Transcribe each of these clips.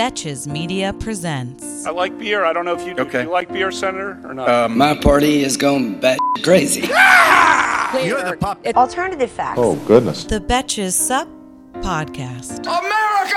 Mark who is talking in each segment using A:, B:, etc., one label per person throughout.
A: Betches Media presents.
B: I like beer. I don't know if you, do.
C: Okay.
B: you like beer, Senator, or not.
C: Um,
D: My party is going bat crazy.
E: You're the pup.
F: Alternative facts.
G: Oh, goodness.
A: The Betches Sup Podcast. America.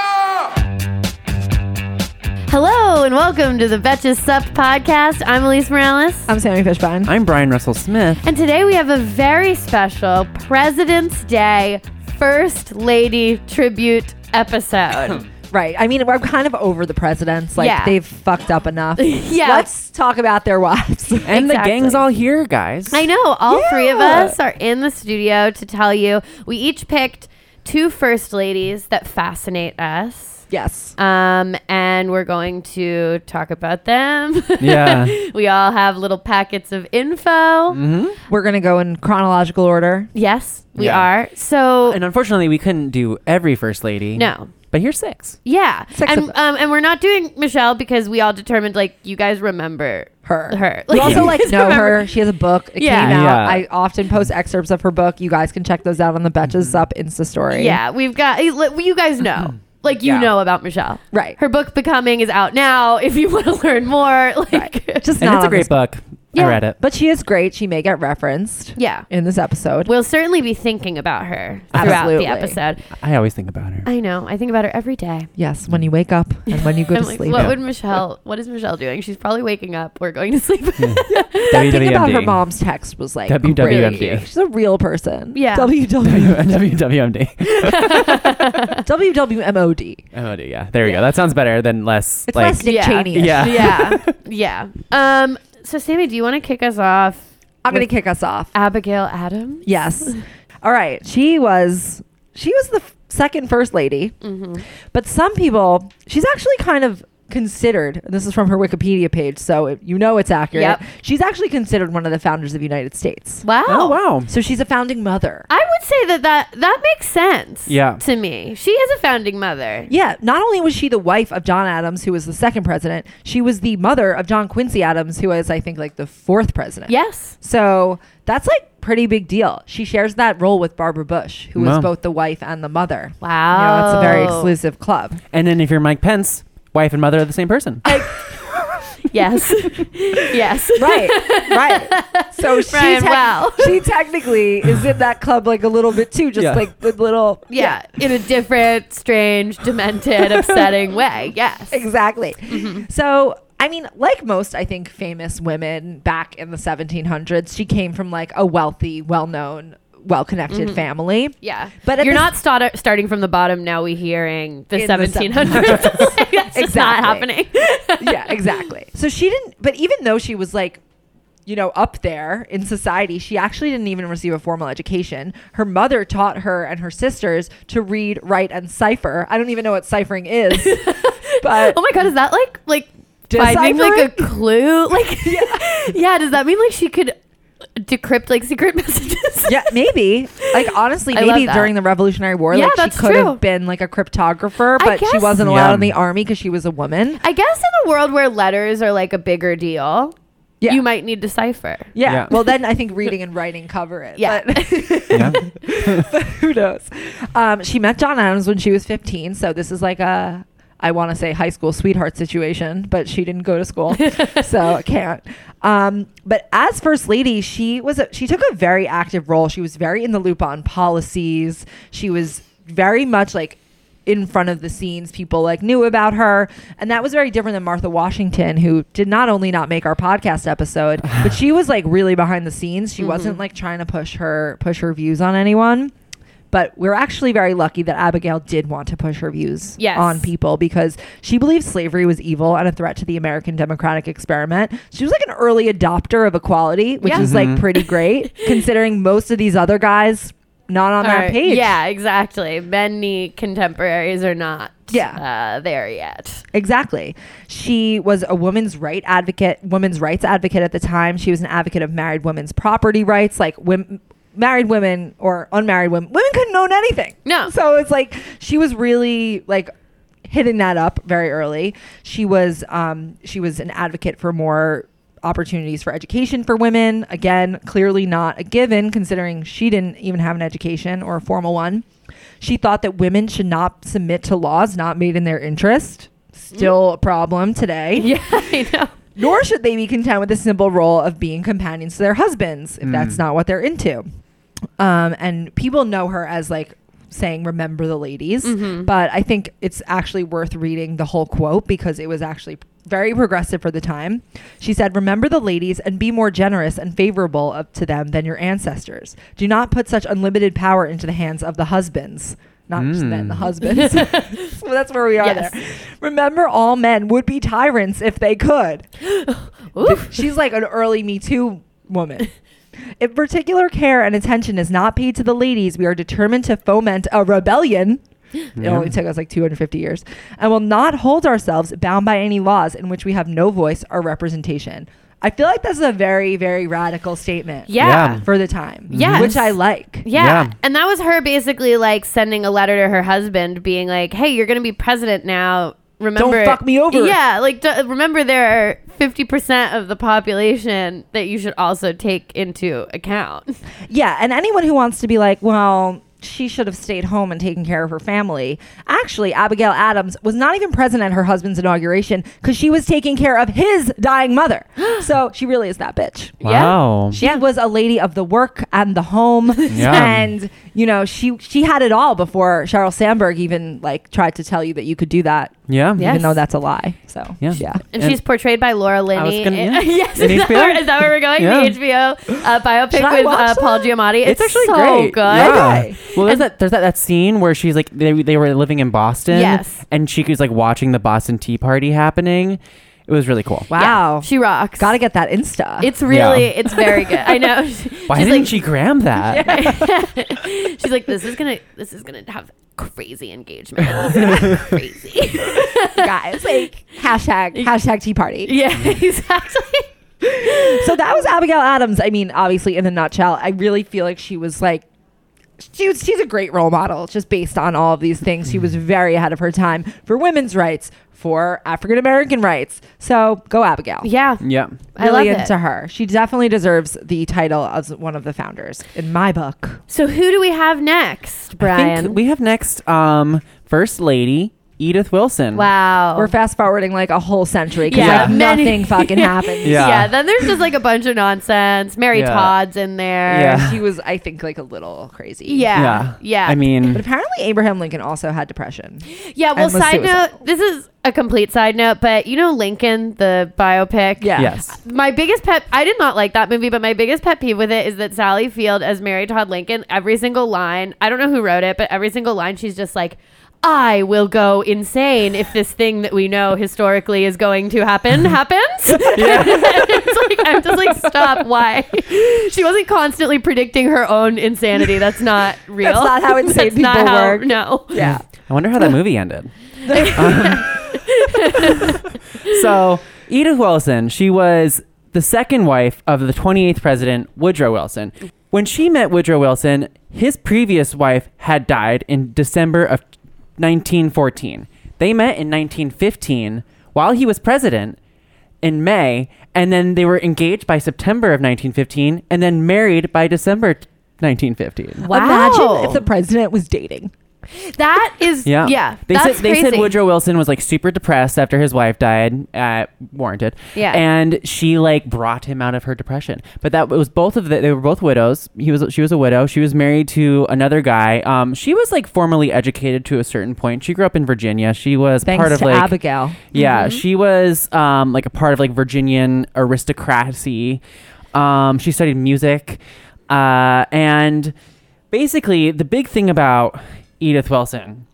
H: Hello and welcome to the Betches Sup podcast. I'm Alise Morales.
I: I'm Sami Fishbein.
J: I'm Bryan Russell Smith.
H: And today we have a very special President's Day First Lady tribute episode.
I: Right. I mean, we're kind of over the presidents. Like,
H: Yeah.
I: they've fucked up enough.
H: Yeah.
I: Let's talk about their wives.
J: And the
H: Exactly.
J: gang's all here, guys.
H: I know all three of
I: Yeah.
H: us are in the studio to tell you. We each picked two first ladies that fascinate us.
I: Yes.
H: Um, and we're going to talk about them.
J: Yeah.
H: we all have little packets of info.
J: Mm-hmm.
I: We're going to go in chronological order.
H: Yes, we
J: Yeah.
H: are. So
J: And unfortunately, we couldn't do every first lady.
H: no.
J: But here's six.
H: Yeah,
I: Six
H: and um, and we're not doing Michelle because we all determined like you guys remember
I: Her.
H: her.
I: You also
H: you
I: like know
H: remember-
I: her. She has a book. It
H: Yeah.
I: came out.
J: Yeah.
I: I often post excerpts of her book. You guys can check those out on the Betches Sup Insta story.
H: Yeah, we've got you guys know. Like you
J: Yeah.
H: know about Michelle,
I: Right.
H: Her book "Becoming" is out now. If you want to learn more, like
I: Just
J: And
I: not
J: it's a great
I: this-
J: book.
H: Yeah.
J: I read it.
I: But she is great. She may get referenced
H: yeah,
I: in this episode.
H: we'll certainly be thinking about her throughout
I: Absolutely.
H: the episode.
J: I always think about her.
H: I know. I think about her every day.
I: yes, when you wake up and when you go
H: I'm
I: to
H: like,
I: sleep.
H: what would Michelle? What is Michelle doing? She's probably waking up. We're going to sleep.
I: that thing about her mom's text was like
J: WWMD.
I: great. She's a real person.
H: Yeah.
I: WW
J: WWMD.
I: WWMOD.
J: Oh, yeah. There you go. That sounds better than less.
I: It's
J: like,
I: less Dick
H: Yeah.
I: Cheney.
J: Yeah.
H: yeah, yeah. Um. So, Sami, do you want to kick us off?
I: I'm going to kick us off.
H: Abigail Adams.
I: Yes. All right. She was she was the f- second first lady.
H: Mm-hmm.
I: But some people, she's actually kind of considered. and This is from her Wikipedia page, so it, you know it's accurate.
H: Yep.
I: She's actually considered one of the founders of the United States.
H: Wow.
J: Oh, wow.
I: So she's a founding mother.
H: I would say that that that makes sense.
J: Yeah.
H: To me, she is a founding mother.
I: Yeah, not only was she the wife of John Adams, who was the second president, she was the mother of John Quincy Adams, who was, I think, like the fourth president.
H: Yes.
I: So that's like pretty big deal. She shares that role with Barbara Bush, who was both the wife and the mother.
H: Wow.
I: You know, it's a very exclusive club.
J: And then if you're Mike Pence, wife and mother of the same person.
H: Yes. yes.
I: Right, right. So she,
H: Bryan,
I: tec-
H: wow.
I: she technically is in that club like a little bit too, just
J: Yeah.
I: like the little.
H: Yeah. In a different, strange, demented, upsetting way. Yes.
I: Exactly.
H: Mm-hmm.
I: So, I mean, like most, I think, famous women back in the 1700s, she came from like a wealthy, well known, well connected family.
H: Mm-hmm. Yeah.
I: But
H: you're not start- starting from the bottom. Now we're hearing the
I: In the
H: 1700s. That's just not happening.
I: yeah, exactly. So she didn't, but even though she was like, you know, up there in society, she actually didn't even receive a formal education. Her mother taught her and her sisters to read, write, and cipher. I don't even know what ciphering is, but
H: oh my god, is that like like finding like a clue? Like yeah. yeah. Does that mean like she could decrypt like secret messages?
I: yeah, maybe. Like honestly,
H: I love
I: maybe
H: that.
I: during the Revolutionary War,
H: Yeah,
I: like she
H: that's
I: could
H: true.
I: have been like a cryptographer,
H: I
I: but she
H: guess-
I: wasn't allowed
J: Yeah.
I: in the army because she was a woman.
H: I guess in a world where letters are like a bigger deal,
I: Yeah.
H: you might need decipher.
I: Yeah.
J: Yeah.
I: Well, then I think reading and writing cover it.
H: Yeah.
I: But
J: yeah.
I: who knows? Um, she met John Adams when she was 15. So this is like a, I want to say high school sweetheart situation, but she didn't go to school, so I can't. Um, but as first lady, she was a, she took a very active role. She was very in the loop on policies. She was very much like in front of the scenes people like knew about her and that was very different than martha washington who did not only not make our podcast episode but she was like really behind the scenes she wasn't like trying to push her push her views on anyone but we're actually very lucky that abigail did want to push her views
H: Yes.
I: on people because she believed slavery was evil and a threat to the american democratic experiment she was like an early adopter of equality which
H: Yeah.
I: is like pretty great considering most of these other guys not on that
H: Or-
I: page
H: Yeah, exactly. Many contemporaries are not
I: Yeah.
H: uh, there yet.
I: Exactly. She was a women's right advocate, women's rights advocate at the time. She was an advocate of married women's property rights, like women, married women or unmarried women. Women couldn't own anything.
H: No.
I: So it's like she was really like hitting that up very early. She was um she was an advocate for more opportunities for education for women. Again, clearly not a given considering she didn't even have an education or a formal one. She thought that women should not submit to laws not made in their interest. still a problem today.
H: Yeah, I know.
I: Nor should they be content with the simple role of being companions to their husbands if that's not what they're into. Um, and people know her as like saying remember the ladies. But i think it's actually worth reading the whole quote because it was actually very progressive for the time. She said remember the ladies and be more generous and favorable of, to them than your ancestors. Do not put such unlimited power into the hands of the husbands. Not just men the husbands. So that's where we are
H: Yes.
I: there. Remember all men would be tyrants if they could. She's like an early Me Too woman. If particular care and attention is not paid to the ladies, we are determined to foment a rebellion. It only took us like 250 years, and will not hold ourselves bound by any laws in which we have no voice or representation. I feel like that's a very, very radical statement
H: Yeah.
J: Yeah.
I: for the time.
H: Yes.
I: Which I like.
H: Yeah.
J: Yeah.
H: And that was her basically like sending a letter to her husband being like, hey, you're going to be president now. Remember, don't
I: fuck me over.
H: Yeah. Like, d- remember, there are 50% of the population that you should also take into account.
I: Yeah, and anyone who wants to be like, well, she should have stayed home and taken care of her family. Actually, Abigail Adams was not even present at her husband's inauguration because she was taking care of his dying mother. so she really is that bitch.
J: Wow.
I: She was a lady of the work and the home,
J: Yeah.
I: and you know she she had it all before Sheryl Sandberg even like tried to tell you that you could do that,
J: Yeah.
H: Yeah.
I: even though that's a lie. So
J: Yeah.
I: yeah.
H: And,
J: And-
H: she's portrayed by Laura Linney.
J: gonna- yeah.
H: yes,
J: In
H: is that, where, is that where we're going?
J: Yeah.
H: The HBO uh, biopic with uh, Paul
I: that?
H: Giamatti. It's,
J: It's, actually
H: so
J: great.
H: good.
J: Yeah.
I: Okay.
J: Well, there's
H: And-
J: that there's that, that scene where she's like they, they were living in Boston.
H: Yes.
J: And she was like watching the Boston Tea Party happening. It was really cool.
H: Yeah,
I: Wow,
H: she rocks.
I: gotta get that Insta.
H: It's really,
J: Yeah.
H: it's very good. I know.
J: Why
H: She's
J: didn't
H: like,
J: she gram that?
H: She's like, this is gonna, this is gonna have crazy engagement. This is gonna be crazy.
I: guys like hashtag hashtag Tea Party.
H: yeah, exactly.
I: so that was Abigail Adams. I mean, obviously, in a nutshell, I really feel like she was like, she was, she's a great role model just based on all of these things. She was very ahead of her time for women's rights, for African American rights. So go Abigail.
H: Yeah,
J: yeah.
H: I
I: Really
H: love
I: into
H: it.
I: her. She definitely deserves the title as one of the founders in my book.
H: So who do we have next,
J: I
H: Bryan?
J: think we have next um First Lady Edith Wilson.
H: wow.
I: We're fast forwarding like a whole century because
H: Yeah.
I: like
H: Many-
I: nothing fucking happened.
J: Yeah.
H: yeah. Then there's just like a bunch of nonsense. Mary
J: Yeah.
H: Todd's in there.
J: Yeah.
I: She was, I think, like a little crazy.
H: Yeah.
J: Yeah.
H: Yeah.
J: I mean, But
I: apparently, Abraham Lincoln also had depression.
H: Yeah, well, side
I: suicidal.
H: note, this is a complete side note, but you know Lincoln, the biopic?
I: Yeah.
J: yes.
H: Uh, my biggest pet, I did not like that movie, but my biggest pet peeve with it is that Sally Field as Mary Todd Lincoln, every single line, I don't know who wrote it, but every single line, she's just like, I will go insane if this thing that we know historically is going to happen happens. it's like, I'm just like, stop. Why? She wasn't constantly predicting her own insanity. That's not real.
I: That's not how insane
H: That's not
I: people
H: how-
I: work.
H: No.
I: Yeah.
J: I wonder how that movie ended. Um, so, Edith Wilson, she was the second wife of the 28th president, Woodrow Wilson. When she met Woodrow Wilson, his previous wife had died in December of 1914. They met in 1915 while he was president in May, and then they were engaged by September of 1915 and then married by December 1915.
H: Wow.
I: Imagine if the president was dating.
H: That is, yeah.
J: Yeah. They said they
H: crazy.
J: said Woodrow Wilson was like super depressed after his wife died, uh, warranted.
H: Yeah.
J: And she like brought him out of her depression. But that was both of the, they were both widows. He was she was a widow. She was married to another guy. Um she was like formally educated to a certain point. She grew up in Virginia. She was
I: Thanks
J: part of
I: to
J: like
I: Abigail.
J: yeah, she was um, like a part of like Virginian aristocracy. Um, she studied music, uh, and basically the big thing about Edith Wilson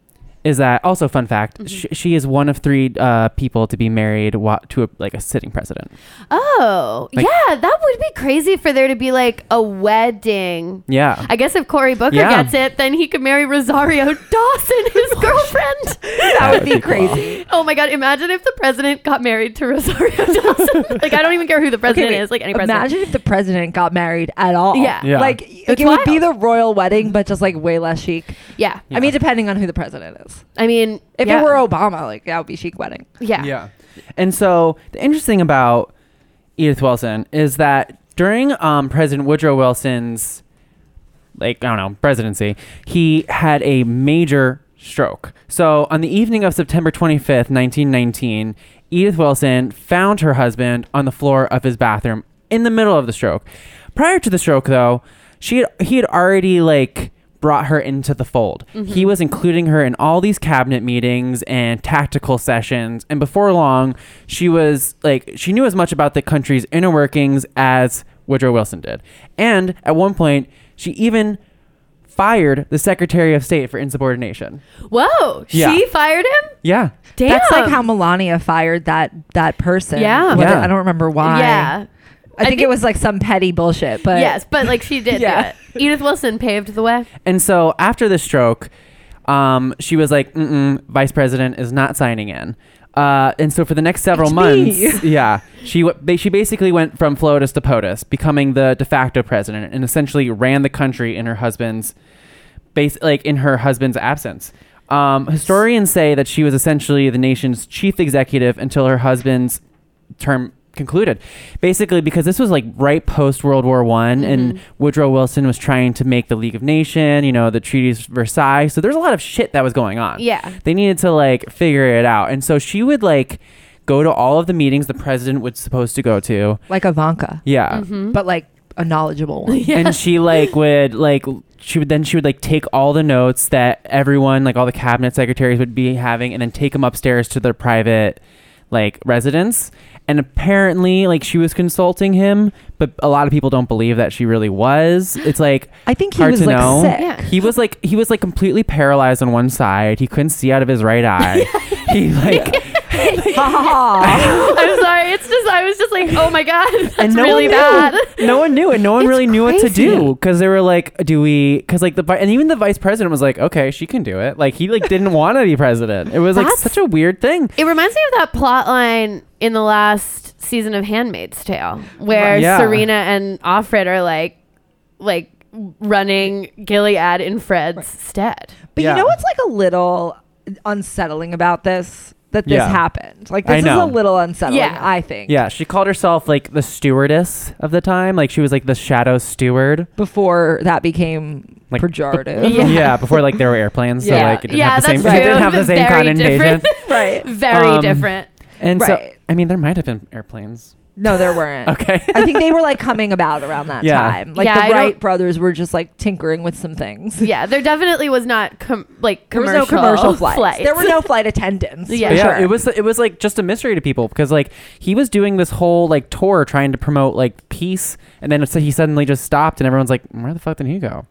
J: is that also fun fact sh- she is one of three uh, people to be married wa- to a, like a sitting president.
H: Oh,
J: Like-
H: yeah. That would be crazy for there to be like a wedding.
J: Yeah.
H: I guess if Cory Booker
J: Yeah.
H: gets it, then he could marry Rosario Dawson, his girlfriend.
I: That would be crazy.
H: Oh my God. Imagine if the president got married to Rosario Dawson. like, I don't even care who the president
I: wait.
H: is, like any president.
I: Imagine if the president got married at all.
H: Yeah.
J: Yeah.
I: Like, like
H: It's
I: it would be the royal wedding, but just like way less chic.
H: yeah.
I: I mean, depending on who the president is.
H: I mean,
I: If
H: yeah.
I: it were Obama, like that would be chic wedding.
H: Yeah. Yeah.
J: And so the interesting about Edith Wilson is that during um, President Woodrow Wilson's like I don't know presidency, he had a major stroke. So on the evening of September 25th, 1919, Edith Wilson found her husband on the floor of his bathroom in the middle of the stroke. Prior to the stroke, though, she had, he had already like brought her into the fold. He mm-hmm. was including her in all these cabinet meetings and tactical sessions, and before long, she was like she knew as much about the country's inner workings as Woodrow Wilson did. And at one point, she even fired the Secretary of State for insubordination.
H: Whoa,
J: Yeah.
H: she fired him.
J: Yeah.
H: Damn.
I: That's like how Melania fired that that person.
H: Yeah.
J: Yeah.
I: I don't remember why.
H: Yeah.
I: I think, it was like some petty bullshit, but
H: yes, but like she did
I: Yeah.
H: do it. Edith Wilson paved the way.
J: And so after the stroke, um, she was like, Mm-mm, "Vice President is not signing in." Uh, and so for the next several
I: It's
J: months,
I: me.
J: yeah, she w- she basically went from FLOTUS to POTUS, becoming the de facto president, and essentially ran the country in her husband's base, like in her husband's absence. Um, historians say that she was essentially the nation's chief executive until her husband's term concluded. Basically, because this was like right post World War One, and mm-hmm. Woodrow Wilson was trying to make the League of Nation, you know, the treaties Versailles. So there's a lot of shit that was going on.
H: Yeah.
J: they needed to like figure it out, and so she would like go to all of the meetings the president was supposed to go to.
I: like Ivanka,
J: Yeah. Mm-hmm.
I: but like a knowledgeable one.
J: and she like would like she would then she would like take all the notes that everyone like all the cabinet secretaries would be having and then take them upstairs to their private like residence and apparently like she was consulting him but a lot of people don't believe that she really was. It's like
I: I think he
J: hard
I: was
J: to
I: like
J: know.
I: sick.
H: Yeah.
J: he was like he was like completely paralyzed on one side. He couldn't see out of his right eye. He like
H: I'm sorry. It's just I was just like, oh my god, that's
J: and no
H: really
J: one
H: bad.
J: knew. No one knew, and no one
H: It's
J: really knew what to
H: crazy.
J: do because they were like, "Do we?" Because like the vi- and even the vice president was like, "Okay, she can do it." Like he like didn't want to be president. It was like
H: That's-
J: such a weird thing.
H: It reminds me of that plot line in the last season of Handmaid's Tale, where
J: Yeah.
H: Serena and Offred are like, like running Gilead in Fred's stead.
I: But
J: Yeah.
I: you know what's like a little unsettling about this? That this
J: Yeah.
I: happened. Like
J: I
I: this is
J: know.
I: a little unsettling.
H: Yeah.
I: I think.
J: Yeah, she called herself like the stewardess of the time. Like she was like the shadow steward.
I: Before that became
J: Like,
I: pejorative.
H: Yeah.
J: Yeah, before like there were airplanes, so
I: Yeah.
J: like it didn't
H: yeah,
J: have the
H: that's
J: same.
H: true.
J: It didn't have the same
H: Very
J: connotation.
H: different.
I: right.
H: Very
J: Um,
H: different.
J: And so,
I: Right.
J: I mean, there might have been airplanes.
I: No, there weren't.
J: Okay.
I: I think they were like coming about around that
J: Yeah.
I: time. Like
H: Yeah,
I: the
H: I don't-
I: Wright brothers were just like tinkering with some things.
H: Yeah, there definitely was not com- like
I: There was
H: commercial
I: no commercial flights.
H: flights.
I: There were no flight attendants.
H: Yeah.
I: for
J: yeah,
I: sure.
J: it was it was like just a mystery to people because like he was doing this whole like tour trying to promote like peace, and then so he suddenly just stopped, and everyone's like, "Where the fuck did he go?"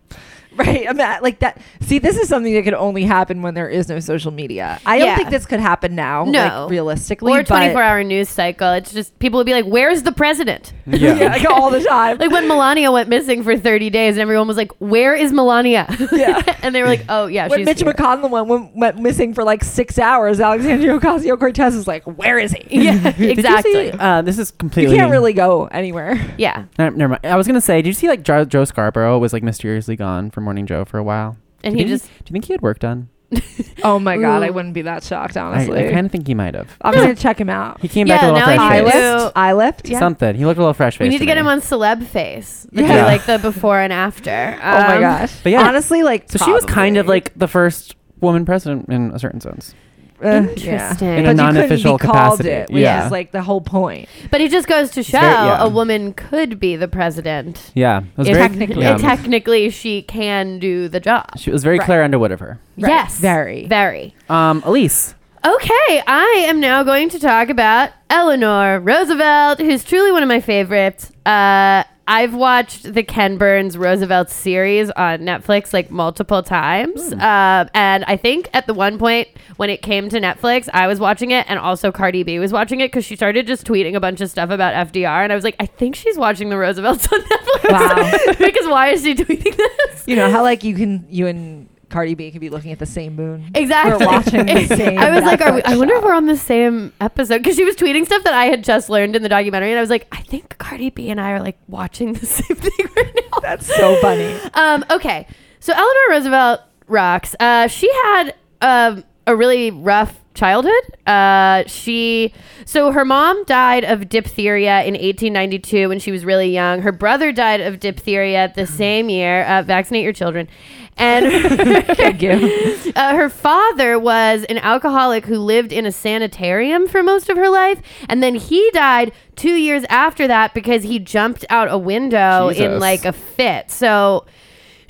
I: Right. I mean, like that. See, this is something that could only happen when there is no social media. I don't
H: Yeah.
I: think this could happen now.
H: No.
I: like, realistically,
H: or
I: but-
H: 24 hour news cycle. It's just people would be like, "Where's the president?"
J: Yeah,
I: yeah, like all the time.
H: Like when Melania went missing for 30 days, and everyone was like, "Where is Melania?"
I: Yeah.
H: and they were like, "Oh yeah,
I: when
H: she's
I: Mitch
H: here."
I: McConnell went, went, went missing for like six hours, Alexandria Ocasio Cortez was like, "Where is he?"
H: Yeah,
J: Did you
H: exactly.
J: see, uh, this is completely
I: You
J: completely.
I: can't really go anywhere.
H: yeah,
J: No, never mind. I was gonna say, did you see like Joe, Joe Scarborough was like mysteriously gone from Morning Joe for a while?
H: and
J: Do
H: he
J: you think
H: just
J: do you think he had work done?
I: Oh my god, I wouldn't be that shocked, honestly.
J: I kind of think he might have.
I: I'm gonna check him out.
J: He came
H: Yeah,
J: back a little
H: now
J: fresh
H: I
I: Eye
H: need
J: faced.
I: lift.
H: Yeah.
J: Something. He looked a little fresh faced.
H: we need to get him on celeb face.
I: Yeah.
H: Yeah, like the before and after.
I: Oh my
H: Um,
I: gosh.
J: but yeah.
I: honestly, like
J: So she was kind of like the first woman president in a certain sense.
I: Uh,
H: Interesting.
J: In a
I: But you couldn't
J: non-official
I: be called
J: capacity.
I: It, which
J: Yeah.
I: is like the whole point.
H: But it just goes to show
J: very- yeah.
H: a woman could be the president.
J: Yeah, it was
H: If-
J: very
I: Technically.
J: yeah.
H: technically, she can do the job.
J: She was very
I: Right.
J: Claire Underwood of her.
I: Right.
H: Yes,
I: Very.
H: very.
J: Um, Alise.
H: Okay, I am now going to talk about Eleanor Roosevelt, who's truly one of my favorites. Uh, I've watched the Ken Burns Roosevelt series on Netflix like multiple times. Uh, and I think at the one point when it came to Netflix, I was watching it and also Cardi B was watching it because she started just tweeting a bunch of stuff about FDR. And I was like, I think she's watching the Roosevelts on Netflix.
I: Wow.
H: because why is she tweeting this?
I: You know how like you can you and Cardi B could be looking at the same moon.
H: Exactly.
I: We're watching the same.
H: I was like, are we, I wonder if we're on the same episode because she was tweeting stuff that I had just learned in the documentary, and I was like, I think Cardi B and I are like watching the same thing right now.
I: That's so funny.
H: Um, okay, so Eleanor Roosevelt rocks. Uh, she had um, a really rough childhood. Uh, she so her mom died of diphtheria in 1892 when she was really young. Her brother died of diphtheria the same year. Uh, vaccinate your children. And
I: Thank you.
H: uh, her father was an alcoholic who lived in a sanitarium for most of her life, and then he died two years after that because he jumped out a window in
J: Jesus.
H: like a fit. So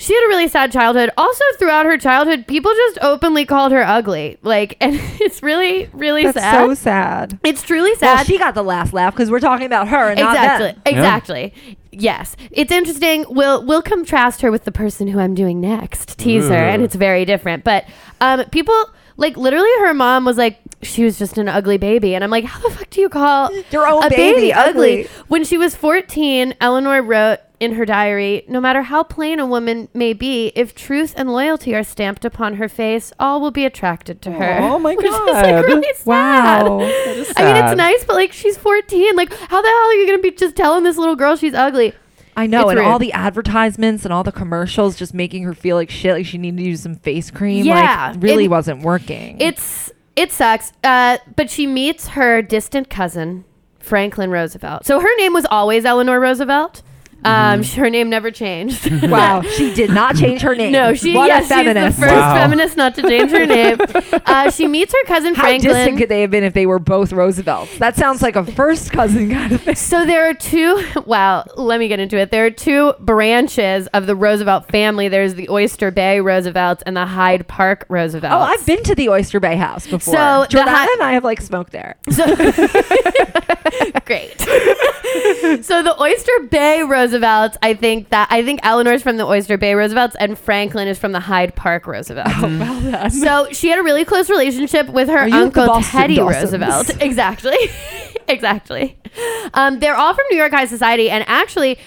H: she had a really sad childhood. Also, throughout her childhood, people just openly called her ugly. Like, and it's really, really
I: That's
H: sad.
I: so sad.
H: it's truly
I: Well,
H: sad.
I: she got the last laugh because we're talking about her and
H: exactly.
I: not them.
H: Exactly. Yes. It's interesting. We'll we'll contrast her with the person who I'm doing next. Teaser, and it's very different. But um people like literally her mom was like she was just an ugly baby and I'm like how the fuck do you call
I: Your own
H: a
I: baby ugly?
H: When she was 14, Eleanor wrote in her diary, no matter how plain a woman may be, if truth and loyalty are stamped upon her face, all will be attracted to her.
J: Oh my
H: Which is, like,
J: God.
H: really sad.
I: Wow.
H: I mean, it's nice, but like she's 14. Like, how the hell are you gonna be just telling this little girl she's ugly?
I: I know,
H: It's
I: and
H: rude.
I: all the advertisements and all the commercials just making her feel like shit, like she needed to use some face cream.
H: Yeah,
I: like really wasn't working.
H: It's it sucks. Uh, but she meets her distant cousin, Franklin Roosevelt. So her name was always Eleanor Roosevelt. Um, her name never changed.
I: wow, she did not change her name.
H: No, she
I: what
H: yeah,
I: a feminist.
H: she's the first
J: Wow.
H: feminist not to change her name. Uh, she meets her cousin
I: How
H: Franklin.
I: distant could they have been if they were both Roosevelts? That sounds like a first cousin kind of thing.
H: So there are two. Wow, let me get into it. There are two branches of the Roosevelt family. There's the Oyster Bay Roosevelts and the Hyde Park Roosevelts.
I: Oh, I've been to the Oyster Bay house before.
H: So the
I: Jordan
H: hi-
I: and I have like smoked there.
H: So Great. so the Oyster Bay Roosevelts, I think that I think Eleanor's from the Oyster Bay Roosevelts and Franklin is from the Hyde Park Roosevelts.
I: well then.
H: So she had a really close relationship with her
I: Are you the
H: uncle
I: Boston
H: Teddy
I: Dawsons?
H: Roosevelt. Exactly. exactly. Um, they're all from New York High Society, and actually,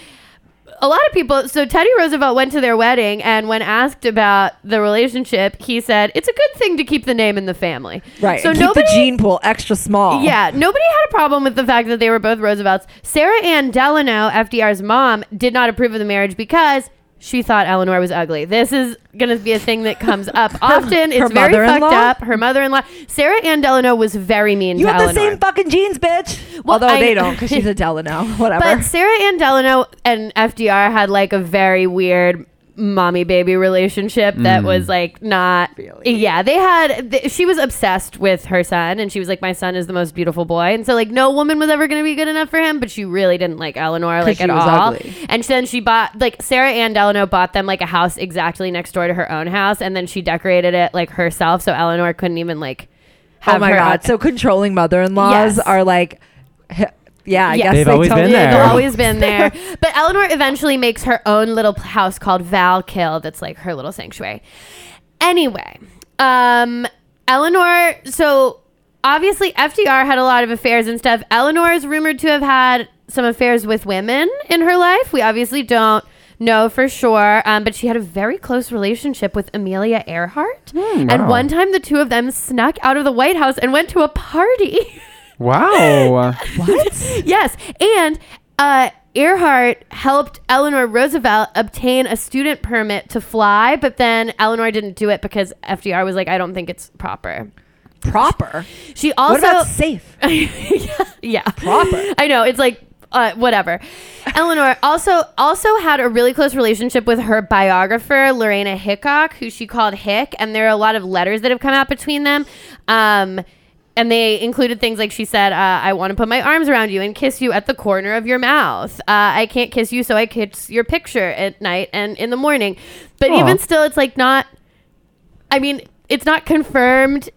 H: a lot of people. So Teddy Roosevelt went to their wedding, and when asked about the relationship, he said, "It's a good thing to keep the name in the family."
I: Right.
H: So
I: keep
H: nobody.
I: the gene pool extra small.
H: Yeah, nobody had a problem with the fact that they were both Roosevelts. Sarah Ann Delano, FDR's mom, did not approve of the marriage because she thought Eleanor was ugly. This is going to be a thing that comes up often.
I: her
H: it's very fucked up. Her mother-in-law, Sarah Ann Delano, was very mean
I: You
H: to
I: have the same fucking genes, bitch.
H: Well,
I: Although
H: I-
I: they don't, because she's a Delano. Whatever.
H: but Sarah Ann Delano and FDR had like a very weird mommy baby relationship that mm. was like not
I: Really?
H: yeah they had th- she was obsessed with her son and she was like my son is the most beautiful boy and so like no woman was ever going to be good enough for him but she really didn't like eleanor like
I: she
H: at
I: was
H: all
I: ugly.
H: and then she bought like Sarah Ann Delano bought them like a house exactly next door to her own house and then she decorated it like herself so eleanor couldn't even like oh have
I: oh my
H: her
I: god.
H: own-
I: So controlling mother-in-laws
H: Yes.
I: are like, h- yeah, I
H: Yes.
I: guess
J: They've
I: they
J: always been there.
H: They've always been there. But Eleanor eventually makes her own little house called Val Val-Kill that's like her little sanctuary. Anyway, um, Eleanor, so obviously FDR had a lot of affairs and stuff. Eleanor is rumored to have had some affairs with women in her life. We obviously don't know for sure, um, but she had a very close relationship with Amelia Earhart. And
J: wow.
H: one time the two of them snuck out of the White House and went to a party.
J: Wow.
I: What?
H: Yes, and uh, Earhart helped Eleanor Roosevelt obtain a student permit to fly, but then Eleanor didn't do it because FDR was like, "I don't think it's proper."
I: Proper.
H: She
I: What
H: also,
I: about safe?
H: yeah,
I: Proper.
H: I know it's like. Uh, whatever. Eleanor also also had a really close relationship with her biographer Lorena Hickok, who she called Hick, and there are a lot of letters that have come out between them. Um, and they included things like she said, uh, "I want to put my arms around you and kiss you at the corner of your mouth. Uh, I can't kiss you, so I kiss your picture at night and in the morning." But
J: Aw.
H: even still, it's like not. I mean, it's not confirmed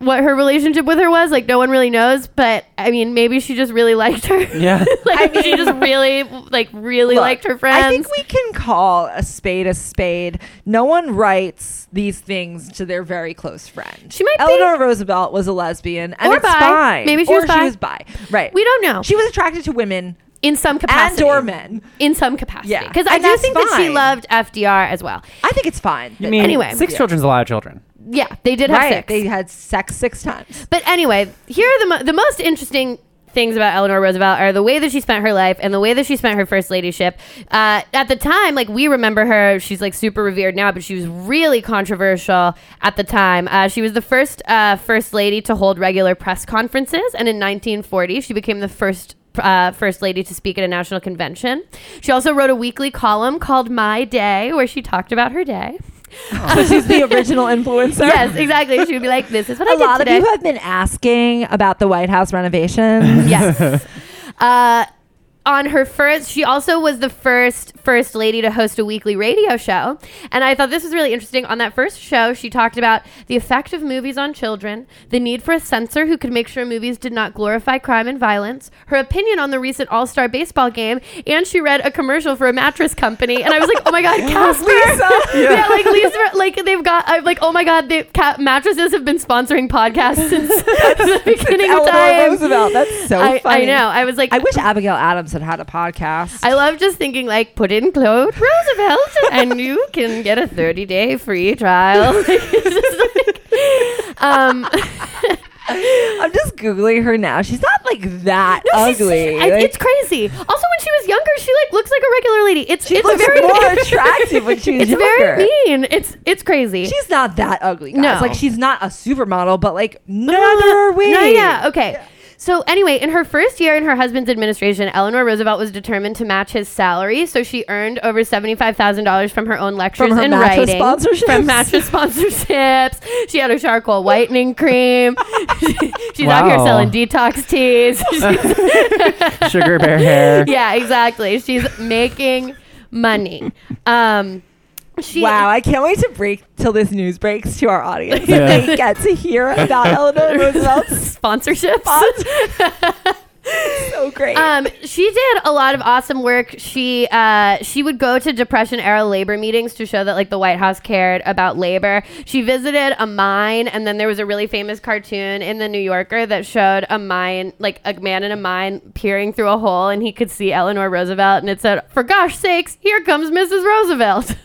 H: what her relationship with her was. Like, no one really knows. But I mean, maybe she just really liked her.
J: Yeah.
H: like, she just really, like, really
I: Look,
H: liked her friends.
I: I think we can call a spade a spade. No one writes these things to their very close friend.
H: She might be.
I: Eleanor Roosevelt was a lesbian, and
H: Or
I: it's
H: bi.
I: fine.
H: Maybe she
I: or
H: was bi.
I: she was bi. Right.
H: we don't know.
I: She was attracted to women
H: in some capacity.
I: and or men.
H: In some capacity.
I: Yeah.
H: Because I
I: And
H: do
I: that's
H: think that she loved FDR as well.
I: I think it's fine.
J: I mean,
H: Anyway.
J: six
H: Yeah.
J: children's a lot of children.
H: Yeah, they did have
I: right.
H: six.
I: They had sex six times.
H: But anyway, here are the mo- the most interesting things about Eleanor Roosevelt are the way that she spent her life and the way that she spent her first ladyship. Uh, at the time, like we remember her, she's like super revered now, but she was really controversial at the time. Uh, she was the first uh, first lady to hold regular press conferences, and in 1940, she became the first. Uh, first lady to speak at a national convention. She also wrote a weekly column called My Day, where she talked about her day.
I: So she's the original influencer.
H: yes, exactly. She would be like, "This is what I
I: A
H: did
I: lot
H: today."
I: of you have been asking about the White House renovations.
H: yes. uh, on her first, she also was the first first lady to host a weekly radio show, and I thought this was really interesting. On that first show, she talked about the effect of movies on children, the need for a censor who could make sure movies did not glorify crime and violence, her opinion on the recent All Star baseball game, and she read a commercial for a mattress company, and I was like, oh my god, Casper, yeah. like Lisa, like they've got, I'm like, oh my god, the ca- mattresses have been sponsoring podcasts since the beginning of time.
I: Roosevelt. That's so
H: I,
I: funny.
H: I know. I was like,
I: I wish Abigail Adams had had a podcast.
H: I love just thinking like put in Claude Roosevelt and you can get a 30 day free trial. Like, um,
I: I'm just googling her now. She's not like that
H: no, she's-
I: ugly.
H: I-
I: Like,
H: it's crazy. Also, when she was younger, she like looks like a regular lady. It's
I: she
H: it's
I: looks
H: very
I: more attractive when she was
H: It's
I: younger.
H: very mean. It's it's crazy.
I: She's not that ugly. Guys.
H: No.
I: like she's not a supermodel, but like neither are we.
H: No, yeah, okay. So anyway, in her first year in her husband's administration, Eleanor Roosevelt was determined to match his salary, so she earned over seventy-five thousand dollars from her own lectures
I: From her
H: and
I: mattress
H: writing,
I: sponsorships?
H: from mattress sponsorships. She had a charcoal whitening cream. She's out here selling detox teas.
J: Sugar bear hair.
H: yeah, exactly. She's making money. Um, she,
I: Wow, I can't wait to break till this news breaks to our audience.
J: Yeah.
I: and They get to hear about Eleanor Roosevelt's
H: sponsorships.
I: so great.
H: Um, she did a lot of awesome work. She uh, she would go to Depression era labor meetings to show that like the White House cared about labor. She visited a mine, and then there was a really famous cartoon in the New Yorker that showed a mine, like a man in a mine peering through a hole, and he could see Eleanor Roosevelt, and it said, "For gosh sakes, here comes Mrs. Roosevelt."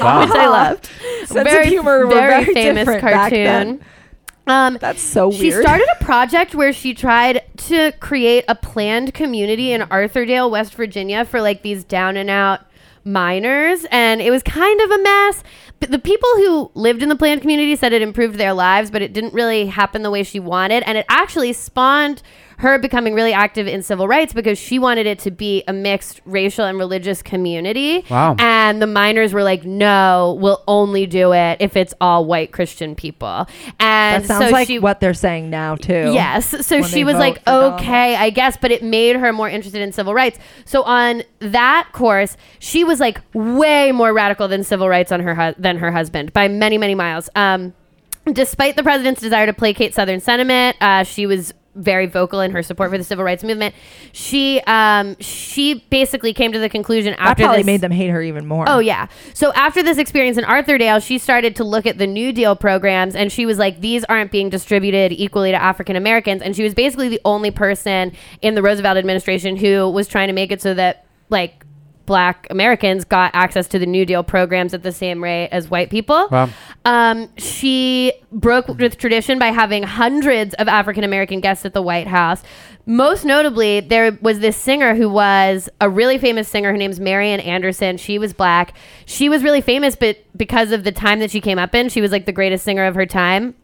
J: Wow.
H: Which I loved.
I: Sense of humor
H: very
I: very
H: famous
I: different back then.
H: cartoon. Um,
I: That's so
H: she started a project where she tried to create a planned community in Arthurdale, West Virginia for like these down and out miners and it was kind of a mess but the people who lived in the planned community said it improved their lives but it didn't really happen the way she wanted and it actually spawned her becoming really active in civil rights because she wanted it to be a mixed racial and religious community
J: Wow.
H: and the miners were like no we'll only do it if it's all white christian people and
I: that sounds
H: so
I: like
H: she
I: what they're saying now too.
H: Yes. So she was like,
I: for Donald
H: okay, I guess, but it made her more interested in civil rights. So on that course, she was like way more radical than civil rights on her hu- than her husband by many many miles. Um, despite the president's desire to placate Southern sentiment, uh, she was very vocal in her support for the civil rights movement. She um, she basically came to the conclusion
I: That
H: after
I: probably
H: this,
I: made them hate her even more.
H: Oh yeah. So after this experience in Arthurdale, she started to look at the New Deal programs and she was like these aren't being distributed equally to African Americans and she was basically the only person in the Roosevelt administration who was trying to make it so that like black Americans got access to the New Deal programs at the same rate as white people.
J: Wow.
H: Um, she broke with tradition by having hundreds of African American guests at the White House. Most notably, there was this singer who was a really famous singer. Her name's Marian Anderson. She was black. She was really famous, but because of the time that she came up in, she was like the greatest singer of her time.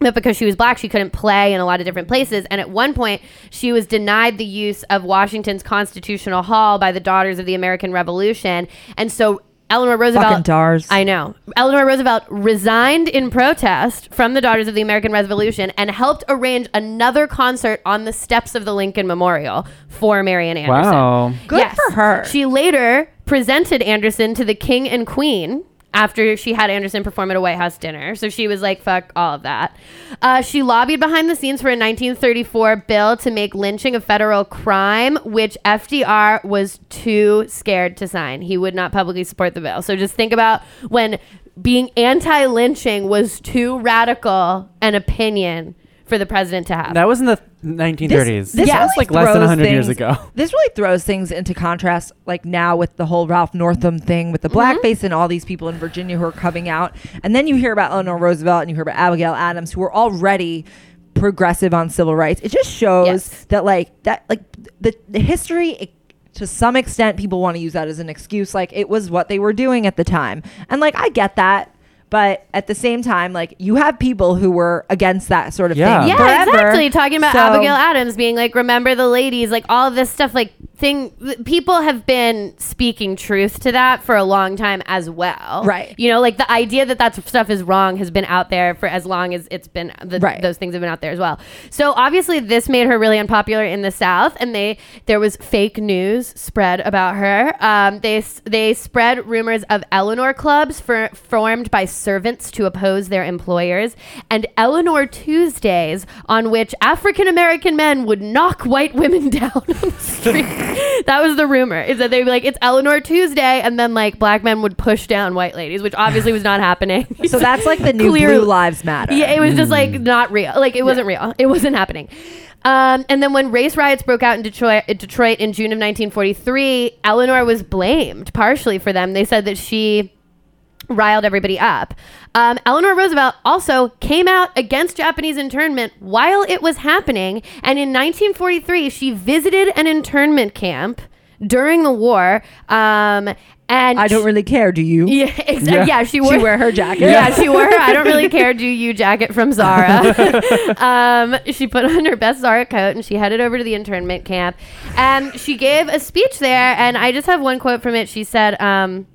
H: But because she was black, she couldn't play in a lot of different places. And at one point, she was denied the use of Washington's Constitutional Hall by the Daughters of the American Revolution. And so Eleanor Roosevelt.
I: Fucking Dars.
H: I know. Eleanor Roosevelt resigned in protest from the Daughters of the American Revolution and helped arrange another concert on the steps of the Lincoln Memorial for Marian Anderson.
J: Wow.
I: Good for her.
H: She later presented Anderson to the king and queen after she had Anderson perform at a White House dinner. So she was like, fuck all of that. Uh, she lobbied behind the scenes for a 1934 bill to make lynching a federal crime, which FDR was too scared to sign. He would not publicly support the bill. So just think about when being anti lynching was too radical an opinion for the president to have.
J: That was in the 1930s.
I: This
J: That was like less than
I: throws
J: 100 years ago.
I: This really throws things into contrast, like now with the whole Ralph Northam thing, with the
H: Mm-hmm.
I: blackface and all these people in Virginia who are coming out. And then you hear about Eleanor Roosevelt and you hear about Abigail Adams, who are already progressive on civil rights. It just shows
H: Yes.
I: that, like, that, like, the, the history. It, to some extent, people want to use that as an excuse. Like, it was what they were doing at the time. And, like, I get that. But at the same time, like, you have people who were against that sort of
J: Yeah.
I: thing.
H: Yeah,
I: forever.
H: exactly. Talking about
I: So-
H: Abigail Adams being like, remember the ladies, like all of this stuff. Like thing th- people have been speaking truth to that for a long time as well
I: Right.
H: you know like the idea that that stuff is wrong has been out there for as long as it's been the,
I: Right.
H: those things have been out there as well so obviously this made her really unpopular in the south and they there was fake news spread about her um, they s- they spread rumors of eleanor clubs for, formed by servants to oppose their employers and eleanor tuesdays on which african american men would knock white women down on the street that was the rumor is that they'd be like it's eleanor tuesday and then like black men would push down white ladies which obviously was not happening
I: So that's like the new
H: Clear-
I: Blue Lives Matter.
H: yeah, it was just like not real. Like it wasn't real. It wasn't happening. Um, and then when race riots broke out in Detroit, in Detroit in June of 1943, Eleanor was blamed partially for them. They said that she riled everybody up. Um, Eleanor Roosevelt also came out against Japanese internment while it was happening, and in 1943 she visited an internment camp during the war. Um, and
I: I don't really care, do you?
H: yeah, exa- yeah. she wore
I: She wear her jacket.
H: Yeah, she wore her I don't really care do you jacket from Zara. um, she put on her best Zara coat and she headed over to the internment camp. And she gave a speech there. And I just have one quote from it. She said, um,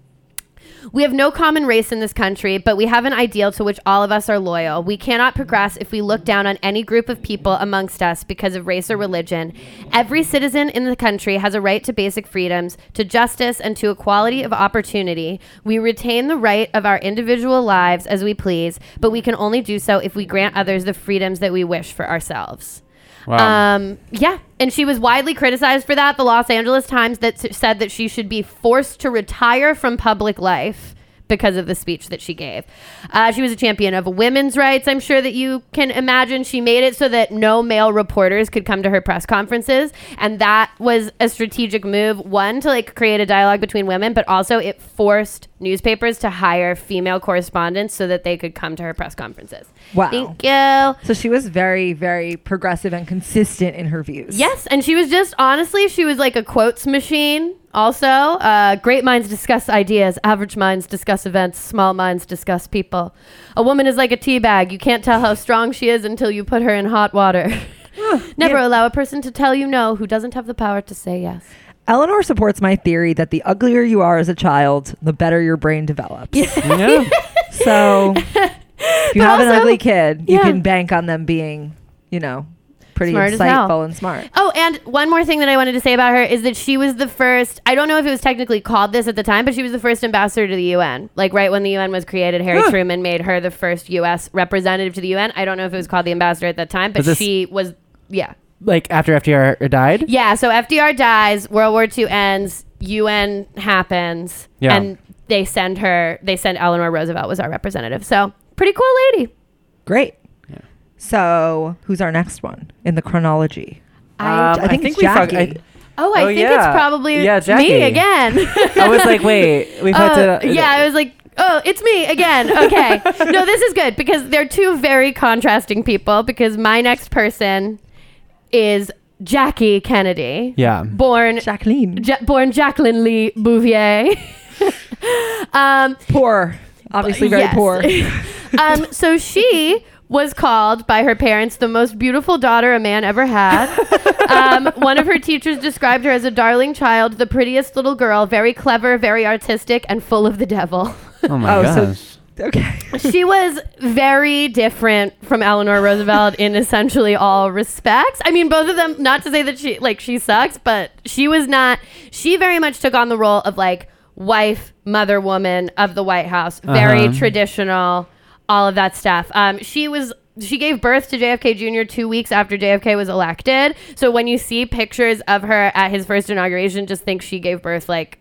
H: we have no common race in this country, but we have an ideal to which all of us are loyal. We cannot progress if we look down on any group of people amongst us because of race or religion. Every citizen in the country has a right to basic freedoms, to justice, and to equality of opportunity. We retain the right of our individual lives as we please, but we can only do so if we grant others the freedoms that we wish for ourselves.
J: Wow.
H: Um, yeah, and she was widely criticized for that. The Los Angeles Times that said that she should be forced to retire from public life because of the speech that she gave. Uh, she was a champion of women's rights. I'm sure that you can imagine she made it so that no male reporters could come to her press conferences, and that was a strategic move. One to like create a dialogue between women, but also it forced newspapers to hire female correspondents so that they could come to her press conferences.
I: Wow.
H: Thank you.
I: So she was very, very progressive and consistent in her views.
H: Yes, and she was just honestly, she was like a quotes machine. Also, uh, great minds discuss ideas, average minds discuss events, small minds discuss people. A woman is like a tea bag. You can't tell how strong she is until you put her in hot water. Never
I: Yeah.
H: allow a person to tell you no who doesn't have the power to say yes.
I: Eleanor supports my theory that the uglier you are as a child, the better your brain develops.
J: yeah.
I: So if you
H: But
I: have an ugly kid, you can bank on them being, you know, pretty
H: Smart as hell.
I: insightful and smart.
H: Oh, and one more thing that I wanted to say about her is that she was the first. I don't know if it was technically called this at the time, but she was the first ambassador to the UN. Like right when the UN was created, Harry Truman made her the first U.S. representative to the UN. I don't know if it was called the ambassador at that time, but
J: Was
H: she was. Yeah,
J: Like after FDR died.
H: yeah. So FDR dies, World War II ends, UN happens,
J: Yeah.
H: and they send her. They send Eleanor Roosevelt was our representative. So pretty cool lady.
I: Great. So who's our next one in the chronology?
H: I,
J: Um,
I: I think it's
J: we fuck-
I: Jackie.
H: oh, I
J: oh,
H: think
J: yeah.
H: it's probably
J: Yeah, Jackie.
H: me again.
J: I was like, wait, we've had
H: Oh,
J: to.
H: yeah, I was like, oh, it's me again. Okay. no, this is good because they're two very contrasting people because my next person is Jackie Kennedy.
J: Yeah.
H: Born
I: Jacqueline.
H: Ja- born Jacqueline Lee Bouvier. um,
I: poor. Obviously very
H: yes.
I: poor.
H: um, so she was called by her parents the most beautiful daughter a man ever had. um, one of her teachers described her as a darling child, the prettiest little girl, very clever, very artistic, and full of the devil.
J: Oh my
I: Oh, so-
J: gosh.
I: Okay.
H: she was very different from Eleanor Roosevelt in essentially all respects. I mean, both of them, not to say that she, like, she sucks, but she was not, she very much took on the role of, like, wife, mother, woman of the White House. Very
J: Uh-huh.
H: traditional, all of that stuff. Um, she was. She gave birth to JFK Jr. two weeks after JFK was elected. So when you see pictures of her at his first inauguration, just think she gave birth like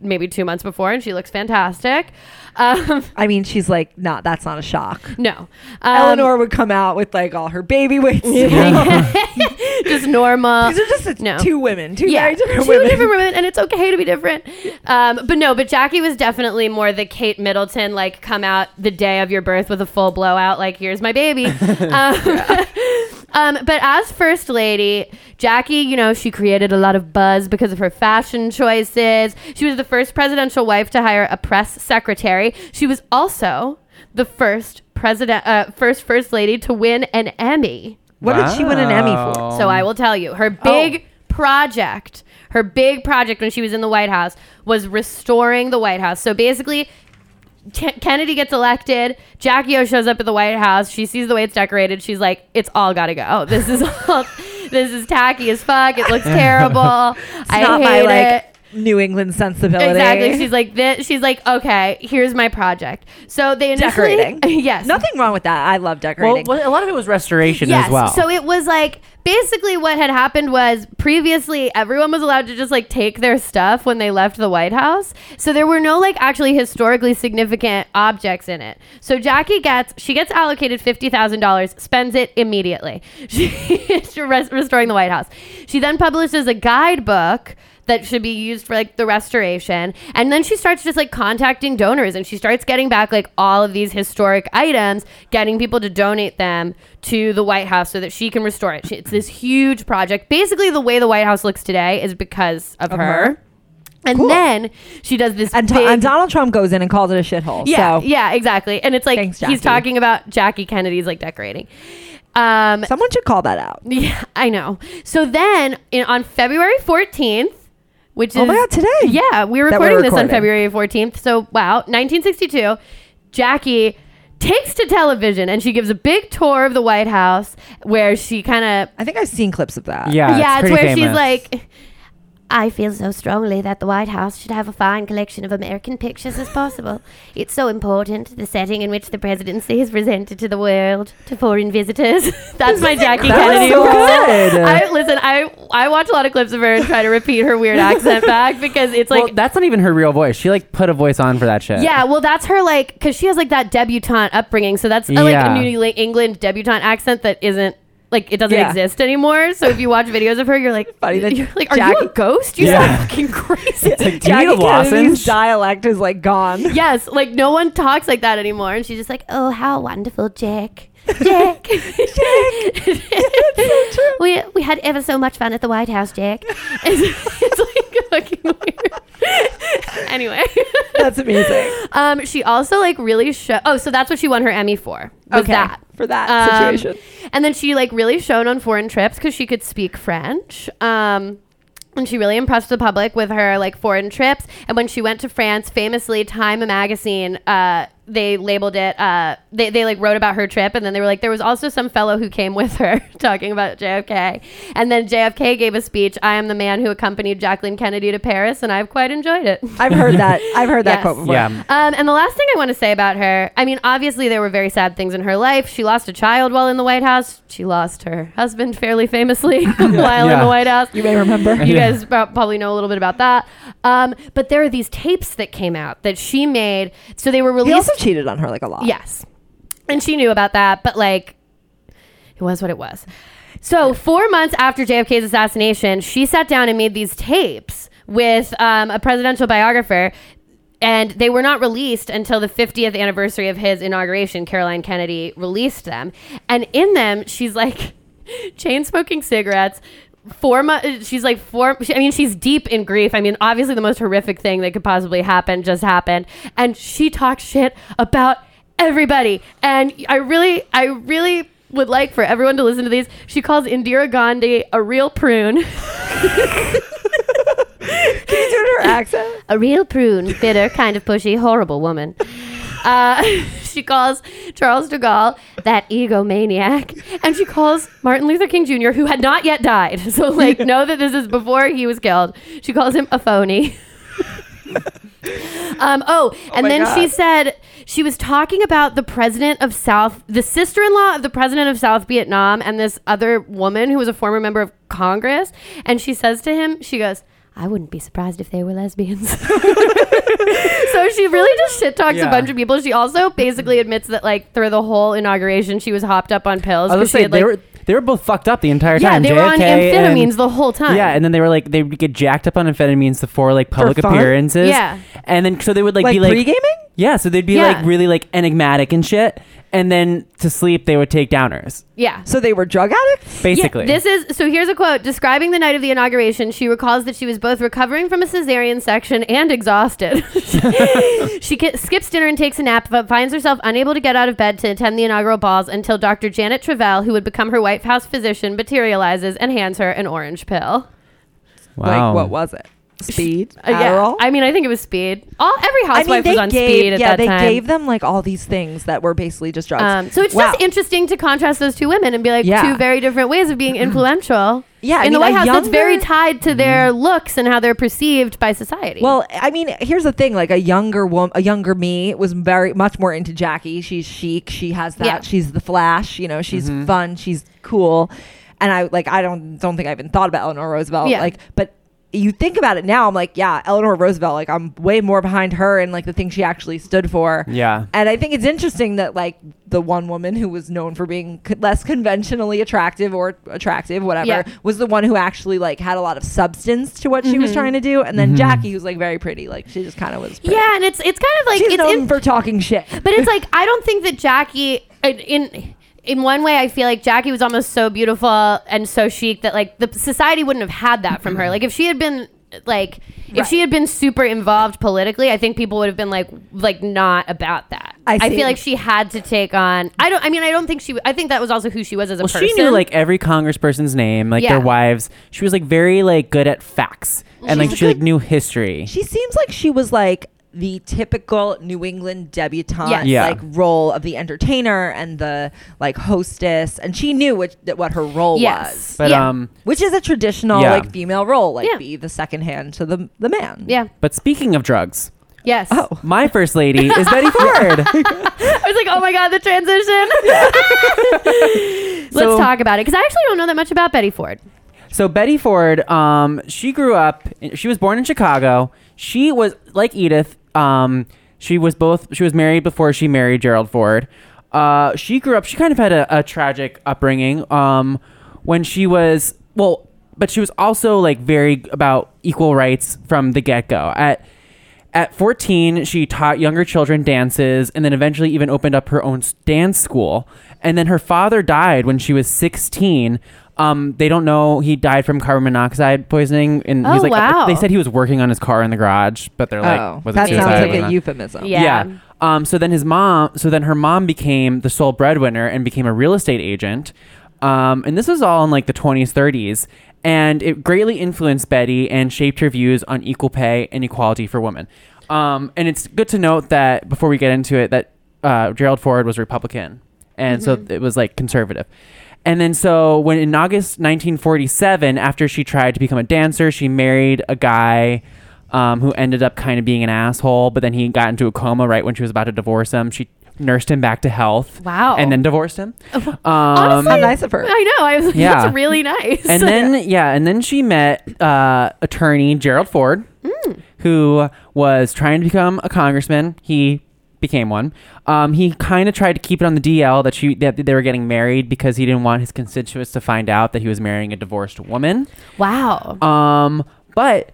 H: maybe two months before, and she looks fantastic. Um,
I: I mean, she's like, not, that's not a shock.
H: no, um,
I: Eleanor would come out with like all her baby weights. These
H: just normal.
I: are just
H: No.
I: two women, two
H: yeah,
I: very different
H: two
I: women.
H: different women, and it's okay to be different. Um, but no, but Jackie was definitely more the Kate Middleton, like come out the day of your birth with a full blowout, like here's my baby. Um, but as first lady, Jackie, you know, she created a lot of buzz because of her fashion choices. She was the first presidential wife to hire a press secretary. She was also the first president, uh, first first lady to win an Emmy.
I: What did she win an Emmy for?
H: So I will tell you, her big project, her big project when she was in the White House was restoring the White House. So basically, K- Kennedy gets elected. Jackie O shows up at the White House. She sees the way it's decorated. She's like, "It's all got to go. Oh, this is all. this is tacky as fuck. It looks terrible. I
I: not
H: hate
I: my
H: it."
I: like New England sensibility.
H: Exactly. She's like this. She's like, okay, here's my project. So they initially,
I: decorating.
H: yes,
I: Nothing wrong with that. I love decorating.
J: well, a lot of it was restoration
H: Yes.
J: as well.
H: So it was like basically what had happened was previously everyone was allowed to just like take their stuff when they left the White House. So there were no like actually historically significant objects in it. So Jackie gets she gets allocated fifty thousand dollars, spends it immediately. She res- restoring the White House. She then publishes a guidebook that should be used for like the restoration. And then she starts just like contacting donors and she starts getting back like all of these historic items, getting people to donate them to the White House so that she can restore it. She, it's this huge project. Basically, the way the White House looks today is because of, her.
I: her.
H: And
I: Cool.
H: then she does this
I: and,
H: big,
I: and Donald Trump goes in and calls it a shithole.
H: yeah,
I: so
H: yeah, exactly. And it's like
I: Thanks,
H: he's talking about Jackie Kennedy's like decorating. Um,
I: someone should call that out.
H: yeah, I know. So then in, on February 14th, which is
I: Oh my God, today.
H: Yeah, we were
I: That we're
H: recording this on. February 14th. So wow, 1962, Jackie takes to television and she gives a big tour of the White House where she kind of
I: I think I've seen clips of that.
J: yeah,
H: yeah, it's,
J: pretty
H: where she's like, I feel so strongly that the White House should have a fine collection of American pictures as possible. It's so important, the setting in which the presidency is presented to the world, to foreign visitors. That's my Jackie
J: That
H: Kennedy.
J: so good.
H: I listen. I I watch a lot of clips of her and try to repeat her weird accent back because it's like
J: well, that's not even her real voice. She like put a voice on for that shit.
H: yeah, well, that's her like because she has like that debutante upbringing. So that's uh, like
J: Yeah.
H: a New England debutante accent that isn't like it doesn't
I: Yeah.
H: exist anymore. So if you watch videos of her, you're like,
I: Funny that
H: you're like, are you
I: Jackie-
H: a ghost? You
J: Yeah.
H: sound fucking crazy.
J: Like, do you need
I: Jackie
J: a lozenge?
I: Kennedy's dialect is like gone.
H: yes, like no one talks like that anymore, and she's just like, oh, how wonderful, Jack. Jack, Jack, we we had ever so much fun at the White House, Jack. It's, it's like fucking weird. anyway,
I: That's amazing.
H: Um, she also like really showed. Oh, so that's what she won her Emmy for. Was
I: Okay,
H: that
I: for that
H: Um,
I: situation.
H: And then she like really shone on foreign trips because she could speak French. Um, and she really impressed the public with her like foreign trips. And when she went to France, famously, Time magazine, uh, they labeled it. Uh, they they like wrote about her trip, and then they were like, there was also some fellow who came with her talking about JFK. And then JFK gave a speech. I am the man who accompanied Jacqueline Kennedy to Paris, and I've quite enjoyed it.
I: I've heard that. I've heard that
H: Yes.
I: quote before.
J: Yeah.
H: Um, and the last thing I want to say about her, I mean, obviously there were very sad things in her life. She lost a child while in the White House. She lost her husband fairly famously while in the White House.
I: You may remember.
H: You
J: Yeah.
H: guys probably know a little bit about that. Um, but there are these tapes that came out that she made. So they were
I: He
H: released.
I: Cheated on her like a lot.
H: Yes. And she knew about that, but like, it was what it was. So, four months after JFK's assassination, she sat down and made these tapes with um, a presidential biographer. And they were not released until the 50th anniversary of his inauguration. Caroline Kennedy released them. And in them, she's like chain smoking cigarettes. Four months. She's like four. I mean, she's deep in grief. I mean, obviously, the most horrific thing that could possibly happen just happened, and she talks shit about everybody. And I really, I really would like for everyone to listen to these. She calls Indira Gandhi a real prune.
I: Can you do her accent?
H: a real prune, bitter, kind of pushy, horrible woman. Uh, she calls Charles de Gaulle that egomaniac, and she calls Martin Luther King Jr., who had not yet died. So, like, know that this is before he was killed. She calls him a phony. um, oh, and
I: my
H: then she
I: God.
H: said she was talking about the president of South, the sister-in-law of the president of South Vietnam, and this other woman who was a former member of Congress. And she says to him, she goes, "I wouldn't be surprised if they were lesbians." so she really just shit talks a bunch of people. She also basically admits that like through the whole inauguration, she was hopped up on pills.
J: I was
H: 'cause she
J: say
H: had,
J: they
H: like-
J: were they were both fucked up the entire
H: yeah,
J: time.
H: they were on
J: JFK and-
H: amphetamines the whole time.
J: Yeah, and then they were like they would get jacked up on amphetamines before like public appearances.
H: Yeah.
J: and then so they would like,
I: Like,
J: be like
I: pre-gaming?
J: Yeah, so they'd be
H: Yeah.
J: like really like enigmatic and shit, and then to sleep they would take downers,
H: yeah.
I: So they were drug addicts?
J: basically.
H: Yeah, this is so. Here's a quote describing the night of the inauguration. She recalls that she was both recovering from a cesarean section and exhausted. she ki- skips dinner and takes a nap, but finds herself unable to get out of bed to attend the inaugural balls until Dr. Janet Travell, who would become her White House physician, materializes and hands her an orange pill.
J: Wow.
I: Like what was it? Speed,
H: Uh, yeah. I mean, I think it was speed. All every housewife was on
I: gave,
H: speed at
I: yeah,
H: that
I: they
H: time.
I: gave them like all these things that were basically just drugs.
H: um, so it's
I: Wow.
H: just interesting to contrast those two women and be like
I: Yeah.
H: two very different ways of being influential.
I: Yeah, I
H: in the White
I: a
H: House, that's very tied to their looks and how they're perceived by society.
I: Well, I mean, here's the thing: like a younger woman, a younger me was very much more into Jackie. She's chic. She has that.
H: Yeah.
I: She's the Flash. You know, she's fun. She's cool. And I like. I don't don't think I even thought about Eleanor Roosevelt.
H: Yeah.
I: Like, but you think about it now. I'm like, yeah, Eleanor Roosevelt. Like, I'm way more behind her and like the thing she actually stood for.
J: Yeah.
I: And I think it's interesting that like the one woman who was known for being co- less conventionally attractive or attractive, whatever,
H: Yeah.
I: was the one who actually like had a lot of substance to what she was mm-hmm. trying to do. And then mm-hmm. Jackie, who's like very pretty, like she just kind of was. Pretty.
H: yeah, and it's it's kind of like
I: she's
H: it's
I: known
H: in-
I: for talking shit.
H: But it's like I don't think that Jackie in- in in one way I feel like Jackie was almost so beautiful and so chic that like the society wouldn't have had that from her. Like if she had been like if she had been super involved politically, I think people would have been like like not about that.
I: I see.
H: feel like she had to take on I don't I mean I don't think she I think that was also who she was as a
J: Well,
H: person.
J: she knew like every congressperson's name, like
H: Yeah.
J: their wives. She was like very like good at facts and like she
I: a
J: like knew history.
I: She seems like she was like the typical New England debutante
H: Yes.
J: Yeah.
I: like role of the entertainer and the like hostess, and she knew what what her role
H: Yes.
I: was.
J: but
H: Yeah.
J: um,
I: Which is a traditional
J: Yeah.
I: like female role, like
H: Yeah.
I: be the second hand to the the man.
H: Yeah.
J: but speaking of drugs,
H: Yes.
I: Oh.
J: my first lady is Betty Ford.
H: I was like, oh my god, the transition. Let's
J: So-
H: talk about it because I actually don't know that much about Betty Ford.
J: So Betty Ford, um, she grew up. She was born in Chicago. She was like Edith. Um, she was both. She was married before she married Gerald Ford. Uh, she grew up. She kind of had a, a tragic upbringing. Um, when she was well, but she was also like very about equal rights from the get go. At at 14, she taught younger children dances and then eventually even opened up her own dance school. And then her father died when she was 16. Um, they don't know he died from carbon monoxide poisoning. And
H: Oh,
J: he's like,
H: wow.
J: they said he was working on his car in the garage, but they're like,
I: oh,
J: was it
I: that sounds like a
J: not?
I: euphemism.
H: Yeah.
J: Um, so then his mom, so then her mom became the sole breadwinner and became a real estate agent. Um, and this was all in like the 20s, 30s. And it greatly influenced Betty and shaped her views on equal pay and equality for women. Um, and it's good to note that before we get into it, that uh, Gerald Ford was Republican. And so it was like conservative. And then so when in August 1947, after she tried to become a dancer, she married a guy um, who ended up kind of being an asshole, but then he got into a coma right when she was about to divorce him. She nursed him back to health.
H: Wow.
J: And then divorced him. Um,
H: Honestly,
I: How nice of her.
H: I know. I was like,
J: Yeah.
H: that's really nice.
J: and then yeah, and then she met uh, attorney Gerald Ford, who was trying to become a congressman. He became one. Um, he kind of tried to keep it on the DL that she that they were getting married because he didn't want his constituents to find out that he was marrying a divorced woman.
H: wow.
J: Um, but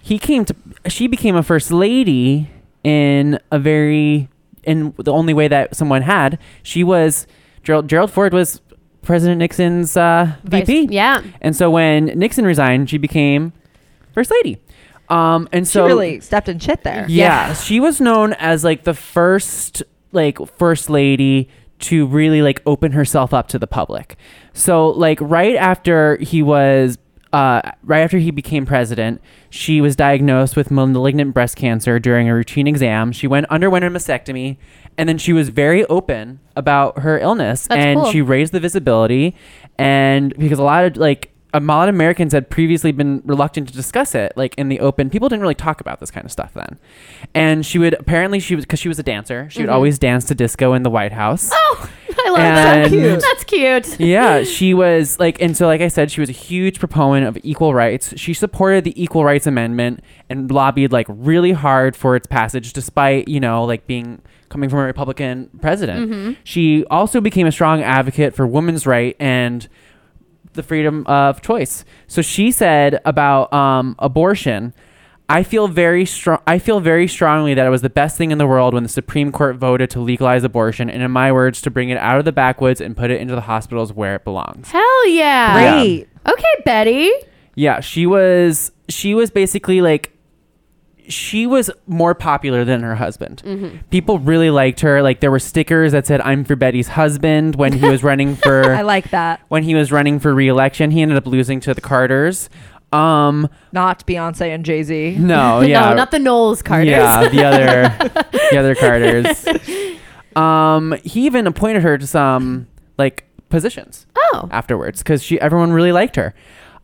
J: he came to she became a first lady in a very in the only way that someone had. She was Gerald Gerald Ford was President Nixon's uh,
H: Vice-
J: VP.
H: yeah.
J: And so when Nixon resigned, she became first lady. Um, and
I: She
J: so
I: really stepped in shit there.
J: yeah, she was known as like the first like first lady to really like open herself up to the public. So like right after he was uh, right after he became president, she was diagnosed with malignant breast cancer during a routine exam. She went underwent a mastectomy, and then she was very open about her illness,
H: That's
J: and
H: cool.
J: she raised the visibility. And because a lot of like a lot of Americans had previously been reluctant to discuss it, like in the open. People didn't really talk about this kind of stuff then. And she would apparently she was because she was a dancer. She would mm-hmm. always dance to disco in the White House.
H: oh, I love
J: And-
H: that.
J: Cute.
H: That's cute.
J: yeah, she was like, and so like I said, she was a huge proponent of equal rights. She supported the Equal Rights Amendment and lobbied like really hard for its passage, despite you know like being coming from a Republican president. Mm-hmm. She also became a strong advocate for women's right and the freedom of choice. So she said about um, abortion. I feel very strong. I feel very strongly that it was the best thing in the world when the Supreme Court voted to legalize abortion, and in my words, to bring it out of the backwoods and put it into the hospitals where it belongs.
H: Hell yeah.
I: Great.
H: Okay, Betty.
J: Yeah, she was. She was basically like. She was more popular than her husband. People really liked her. Like there were stickers that said "I'm for Betty's husband" when he was running for.
I: I like that.
J: when he was running for re-election. He ended up losing to the Carters. Um,
I: Not Beyonce and Jay Z.
J: no, yeah,
H: no, not the Knowles Carters.
J: Yeah, the other the other Carters. Um, he even appointed her to some like positions
H: Oh.
J: afterwards because she everyone really liked her.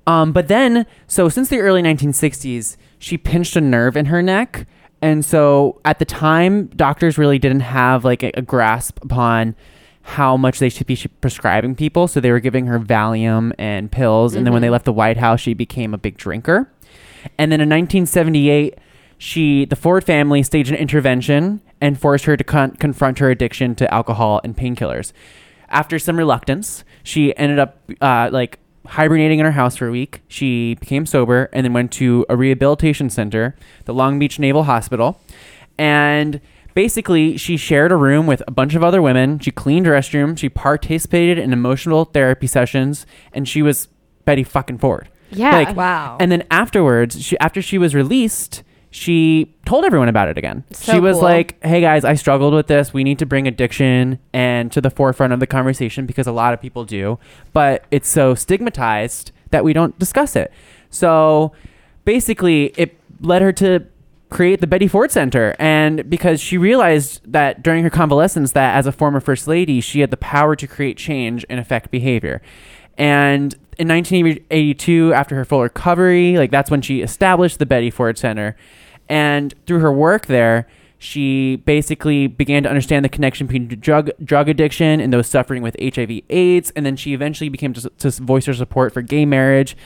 J: Um, but then so since the early 1960s, she pinched a nerve in her neck, and so at the time, doctors really didn't have like a, a grasp upon how much they should be prescribing people. So they were giving her Valium and pills, and then when they left the White House, she became a big drinker. And then in 1978, she the Ford family staged an intervention and forced her to con- confront her addiction to alcohol and painkillers. After some reluctance, she ended up uh, like hibernating in her house for a week. She became sober and then went to a rehabilitation center, the Long Beach Naval Hospital, and basically she shared a room with a bunch of other women. She cleaned restrooms. She participated in emotional therapy sessions, and she was Betty fucking Ford.
H: Yeah.
J: Like,
I: Wow.
J: and then afterwards, she after she was released, she told everyone about it again.
H: So
J: she was
H: cool.
J: like, "Hey guys, I struggled with this. We need to bring addiction and to the forefront of the conversation because a lot of people do, but it's so stigmatized that we don't discuss it." So, basically, it led her to create the Betty Ford Center and because she realized that during her convalescence that as a former first lady, she had the power to create change and affect behavior. And in 1982, after her full recovery, like that's when she established the Betty Ford Center. And through her work there, she basically began to understand the connection between drug drug addiction and those suffering with HIV/AIDS. And then she eventually became to, to voice her support for gay marriage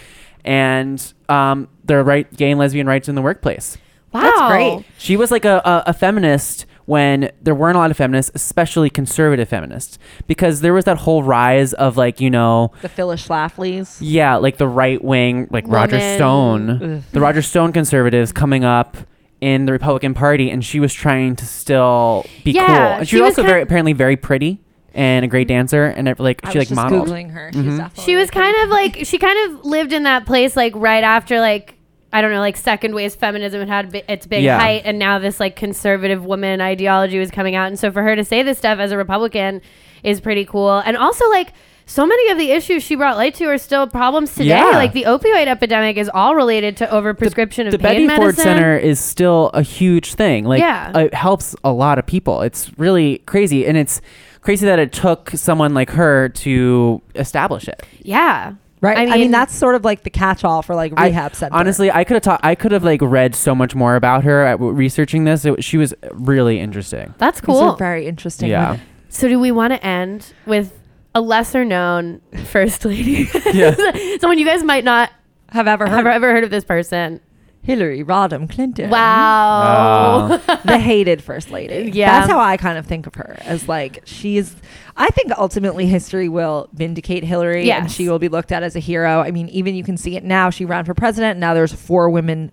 J: and um, the right gay and lesbian rights in the workplace.
H: wow.
I: That's great.
J: She was like a, a, a feminist when there weren't a lot of feminists, especially conservative feminists, because there was that whole rise of like, you know,
I: The Phyllis Schlafly's.
J: yeah, like the right wing, like Roger Stone,
I: Ugh.
J: the Roger Stone conservatives coming up in the Republican Party, and she was trying to still be
H: Yeah,
J: cool. And she,
H: she
J: was
H: was
J: also
H: kind-
J: very apparently very pretty and a great dancer, and it, like
I: I
J: she
I: was
J: like
I: just
J: modeled.
I: googling her. She's
J: Mhm.
H: She was kind of like she kind of lived in that place like right after like I don't know like second wave feminism had had its big
J: Yeah.
H: height and now this like conservative woman ideology was coming out and so for her to say this stuff as a Republican is pretty cool and also like so many of the issues she brought light to are still problems today.
J: Yeah.
H: Like the opioid epidemic is all related to overprescription
J: the
H: of pain.
J: The Betty
H: medicine.
J: Ford Center is still a huge thing. Like,
H: Yeah.
J: it helps a lot of people. It's really crazy, and it's crazy that it took someone like her to establish it.
H: Yeah.
I: Right.
H: I
I: I mean,
H: mean-
I: that's sort of like the catch-all for like
J: I-
I: rehab center.
J: Honestly, I could have taught. I could have like read so much more about her at researching this. It, she was really interesting.
H: That's
I: These
H: cool.
I: are very interesting.
J: Yeah.
I: women.
H: So do we want to end with a lesser known first lady?
J: Yeah.
H: Someone you guys might not
I: Have ever heard
H: have ever heard of this person.
I: Hillary Rodham Clinton?
H: Wow.
I: the hated first lady.
H: Yeah.
I: That's how I kind of think of her as like she's I think ultimately history will vindicate Hillary and she will be looked at as a hero. I mean, even you can see it now. She ran for president now there's four women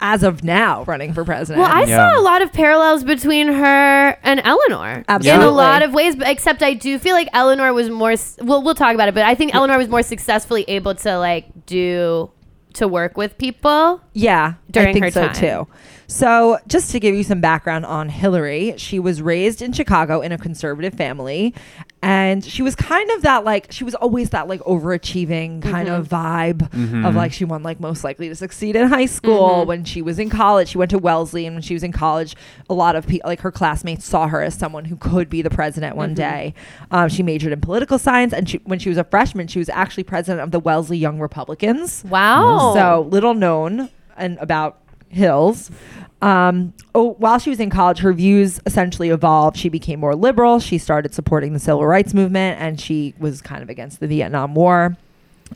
I: as of now running for president.
H: Well, I
J: Yeah.
H: saw a lot of parallels between her and Eleanor in a lot of ways, but except I do feel like Eleanor was more. Well, we'll talk about it, but I think Eleanor was more successfully able to like do to work with people.
I: Yeah,
H: during
I: I think
H: her
I: so
H: time.
I: too. So, just to give you some background on Hillary, she was raised in Chicago in a conservative family, and she was kind of that like she was always that like overachieving kind of mm-hmm. vibe of mm-hmm. like she won like most likely to succeed in high school. Mm-hmm. When she was in college, she went to Wellesley, and when she was in college, a lot of people like her classmates saw her as someone who could be the president one day. Um, she majored in political science, and she, when she was a freshman, she was actually president of the Wellesley Young Republicans.
H: Wow.
I: So little known and about Hills. Um, oh, while she was in college, her views essentially evolved. She became more liberal. She started supporting the civil rights movement, and she was kind of against the Vietnam War.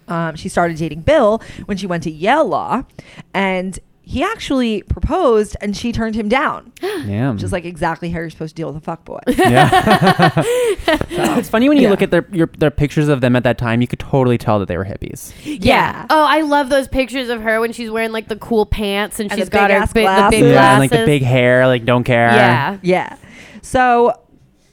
I: Um, she started dating Bill when she went to Yale Law, and he actually proposed, and she turned him down,
J: Yeah.
I: which is like exactly how you're supposed to deal with a fuckboy.
J: yeah. it's funny when you
I: Yeah.
J: look at their your, their pictures of them at that time. You could totally tell that they were hippies.
H: yeah. Oh, I love those pictures of her when she's wearing like the cool pants and,
I: And
H: she's
I: the
H: got her
I: big-ass
H: the big
I: glasses.
J: Yeah, and like the big hair, like don't care.
H: Yeah.
I: Yeah. So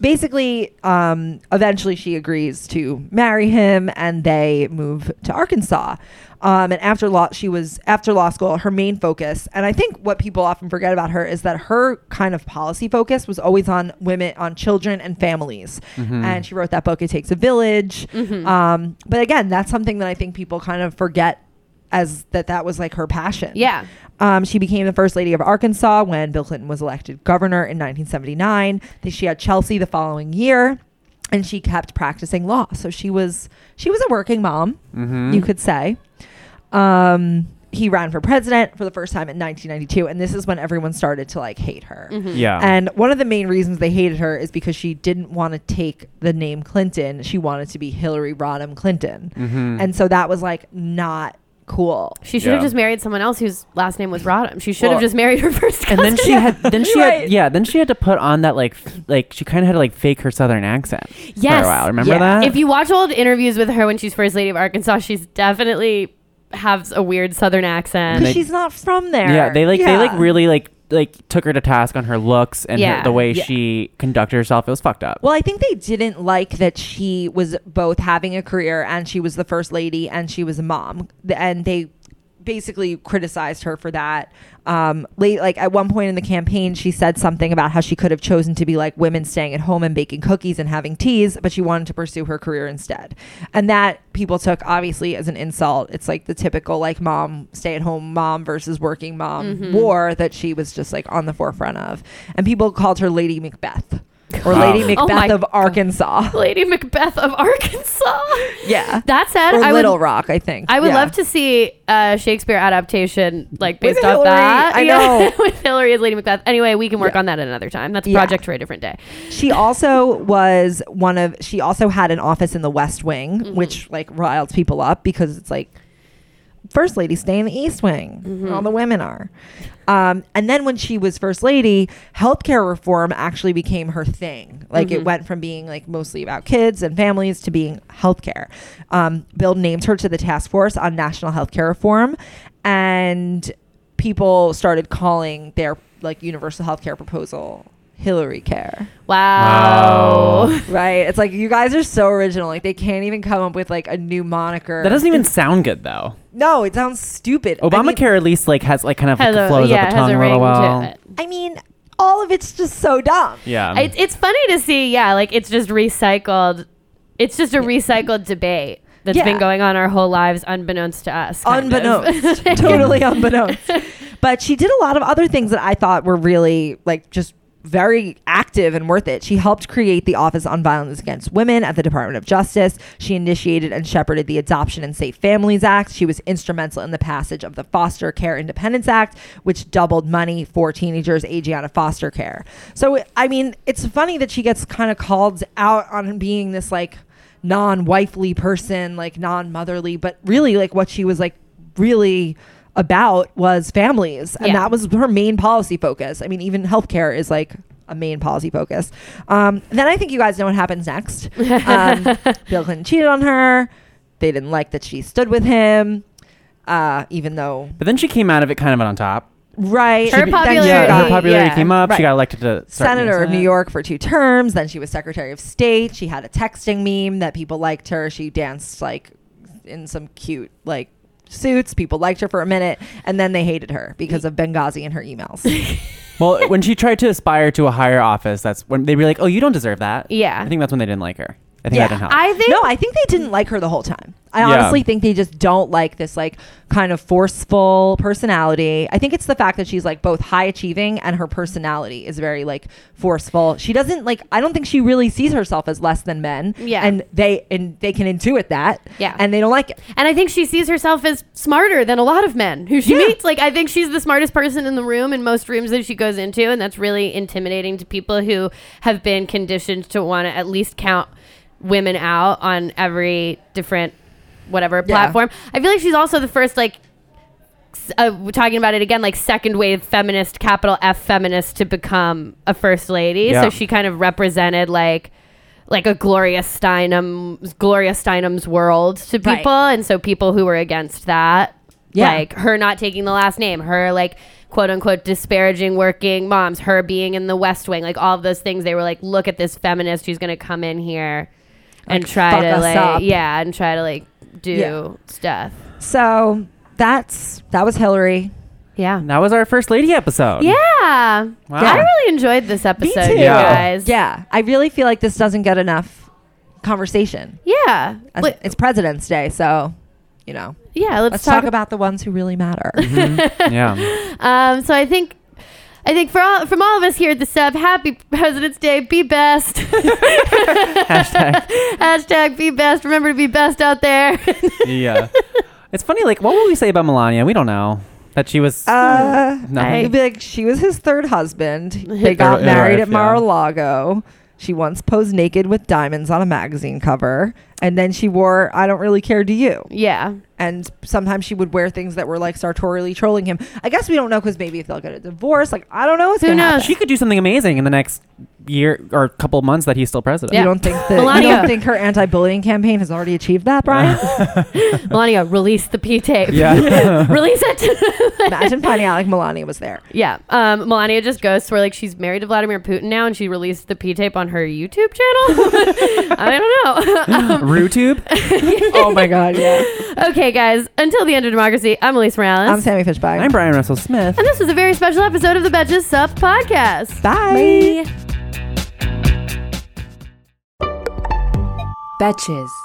I: basically, um, eventually she agrees to marry him and they move to Arkansas. Um, and after law, she was after law school. Her main focus, and I think what people often forget about her is that her kind of policy focus was always on women, on children and families. And she wrote that book, "It Takes a Village." Um, but again, that's something that I think people kind of forget as that that was like her passion.
H: Yeah.
I: Um, she became the first lady of Arkansas when Bill Clinton was elected governor in 1979. Then she had Chelsea the following year, and she kept practicing law. So she was she was a working mom,
J: Mm-hmm.
I: you could say. Um, he ran for president for the first time in 1992, and this is when everyone started to like hate her.
J: Yeah.
I: And one of the main reasons they hated her is because she didn't want to take the name Clinton. She wanted to be Hillary Rodham Clinton.
J: Mm-hmm.
I: And so that was like not cool.
H: She should have
J: Yeah.
H: just married someone else whose last name was Rodham. She should have
I: Well-
H: just married her first
J: and then she had then she
I: Right.
J: had yeah then she had to put on that like f- like she kind of had to like fake her southern accent for
H: Yes.
J: a while remember
I: Yeah.
J: that
H: if you watch old interviews with her when she's first lady of Arkansas, she's definitely has a weird southern accent.
I: Because she's not from there.
J: yeah they like they like really like like took her to task on her looks and her, the way
I: Yeah.
J: she conducted herself it was fucked up
I: Well, I think they didn't like that she was both having a career and she was the first lady and she was a mom. And they basically criticized her for that. Um, late, like at one point in the campaign, she said something about how she could have chosen to be like women staying at home and baking cookies and having teas, but she wanted to pursue her career instead. And that people took obviously as an insult. It's like the typical like mom, stay at home mom versus working mom war that she was just like on the forefront of. And people called her Lady Macbeth. Or Lady
H: Oh
I: Macbeth
H: my
I: of Arkansas.
H: Lady Macbeth of Arkansas.
I: Yeah.
H: That said,
I: Or
H: I
I: Little
H: would,
I: Rock, I think.
H: I would
I: Yeah.
H: love to see a Shakespeare adaptation, like
I: With
H: based off
I: Hillary,
H: that.
I: I
H: Yeah,
I: know.
H: with Hillary as Lady Macbeth. Anyway, we can work on that at another time. That's a
I: Yeah.
H: project for a different day.
I: She also was one of. She also had an office in the West Wing,
H: Mm-hmm.
I: which like riled people up because it's like first lady stay in the East Wing.
H: Mm-hmm.
I: All the women are. Um, and then when she was first lady, healthcare reform actually became her thing. Like
H: Mm-hmm.
I: it went from being like mostly about kids and families to being healthcare. Um, Bill named her to the task force on national healthcare reform, and people started calling their like universal healthcare proposal Hillary Care.
H: Wow.
J: Wow.
I: Right? It's like you guys are so original. Like they can't even come up with like a new moniker.
J: that doesn't even sound good though
I: No, it sounds stupid. I mean-
J: obamacare at least like has like kind of
H: Has
J: like,
H: a,
J: flows
H: yeah,
J: up the tongue
H: a
J: a little well
H: to it.
I: I mean, all of it's just so dumb.
J: yeah
H: It's, it's funny to see, yeah, like it's just recycled. It's just a recycled debate that's
I: Yeah.
H: been going on our whole lives, unbeknownst to us. kind.
I: Unbeknownst. totally unbeknownst. But she did a lot of other things that I thought were really like just very active and worth it. She helped create the Office on Violence Against Women at the Department of Justice. She initiated and shepherded the Adoption and Safe Families Act. She was instrumental in the passage of the Foster Care Independence Act, which doubled money for teenagers aging out of foster care. So, I mean, it's funny that she gets kind of called out on being this like non-wifely person, like non-motherly, but really like what she was like really about was families and
H: Yeah.
I: that was her main policy focus. I mean, even healthcare is like a main policy focus. Um, then I think you guys know what happens next. Um, Bill Clinton cheated on her. They didn't like that she stood with him, uh, even though
J: but then she came out of it kind of on top
I: right.
H: Her
I: she
H: popularity-
J: yeah,
I: got
J: her popularity
H: yeah.
J: came up.
I: Right.
J: She got elected to
I: senator of New York for two terms. Then she was Secretary of State. She had a texting meme that people liked her. She danced like in some cute like suits. People liked her for a minute, and then they hated her because of Benghazi and her emails.
J: Well, when she tried to aspire to a higher office, that's when they'd be like, "Oh, you don't deserve that."
H: Yeah.
J: I think that's when they didn't like her. I think
I: Yeah.
J: that didn't help.
H: I think
I: no, I think they didn't like her the whole time. I
J: Yeah.
I: honestly think they just don't like this like kind of forceful personality. I think it's the fact that she's like both high achieving and her personality is very like forceful. She doesn't like I don't think she really sees herself as less than men.
H: Yeah.
I: And they and they can intuit that.
H: Yeah.
I: And they don't like it.
H: And I think she sees herself as smarter than a lot of men who she
I: Yeah.
H: meets. Like, I think she's the smartest person in the room in most rooms that she goes into. And that's really intimidating to people who have been conditioned to want to at least count women out on every different whatever
I: Yeah.
H: platform. I feel like she's also the first, like, uh, we're talking about it again, like second wave feminist, capital F feminist to become a first lady.
J: Yeah.
H: So she kind of represented like like a Gloria Steinem Gloria Steinem's world to
I: Right.
H: people, and so people who were against that,
I: Yeah.
H: like her not taking the last name, her like quote unquote disparaging working moms, her being in the West Wing, like all of those things. They were like, look at this feminist who's going to come in here and
I: Like,
H: try
I: fuck
H: to
I: us
H: like
I: up.
H: yeah, and try to like do
I: Yeah.
H: stuff.
I: So that's that was Hillary.
H: Yeah.
J: that was our first lady episode.
H: Yeah.
J: Wow.
H: I really enjoyed this episode,
I: too.
H: you
J: Yeah.
H: guys.
I: Yeah. I really feel like this doesn't get enough conversation.
H: Yeah.
I: As- It's President's Day, so you know,
H: Yeah, let's,
I: let's talk about the ones who really matter.
J: yeah.
H: Um, so I think. I think for all, from all of us here at the sub, happy President's Day. Be best.
J: Hashtag.
H: Hashtag be best. Remember to be best out there.
J: Yeah. It's funny. Like, what will we say about Melania? We don't know that she was.
I: Uh,
J: nothing.
I: I'd be like, she was his third husband. They got
J: third
I: married
J: wife,
I: at. Mar-a-Lago. She once posed naked with diamonds on a magazine cover, and then she wore "I don't really care, do you?"
H: yeah.
I: And sometimes she would wear things that were like sartorially trolling him. I guess we don't know because maybe if they'll get a divorce, like I don't know what's
H: Who
I: gonna
H: knows?
I: happen.
J: she could do something amazing in the next year or a couple months that he's still president.
H: Yeah.
I: You don't think that? You
H: Melania.
I: don't think her anti-bullying campaign has already achieved that, Bryan?
H: Melania, release the P tape.
J: Yeah.
H: release it.
I: Imagine finding out like Melania was there.
H: yeah. Um, Melania just goes where like she's married to Vladimir Putin now, and she released the P tape on her YouTube channel. I don't know.
J: RuTube.
I: oh my god, yeah.
H: okay, guys. Until the end of democracy, I'm Alise Morales.
I: I'm Sami Fishbag.
J: I'm Bryan Russell Smith.
H: and this was a very special episode of the Betches Sup podcast.
I: Bye.
H: Bye.
C: Betches.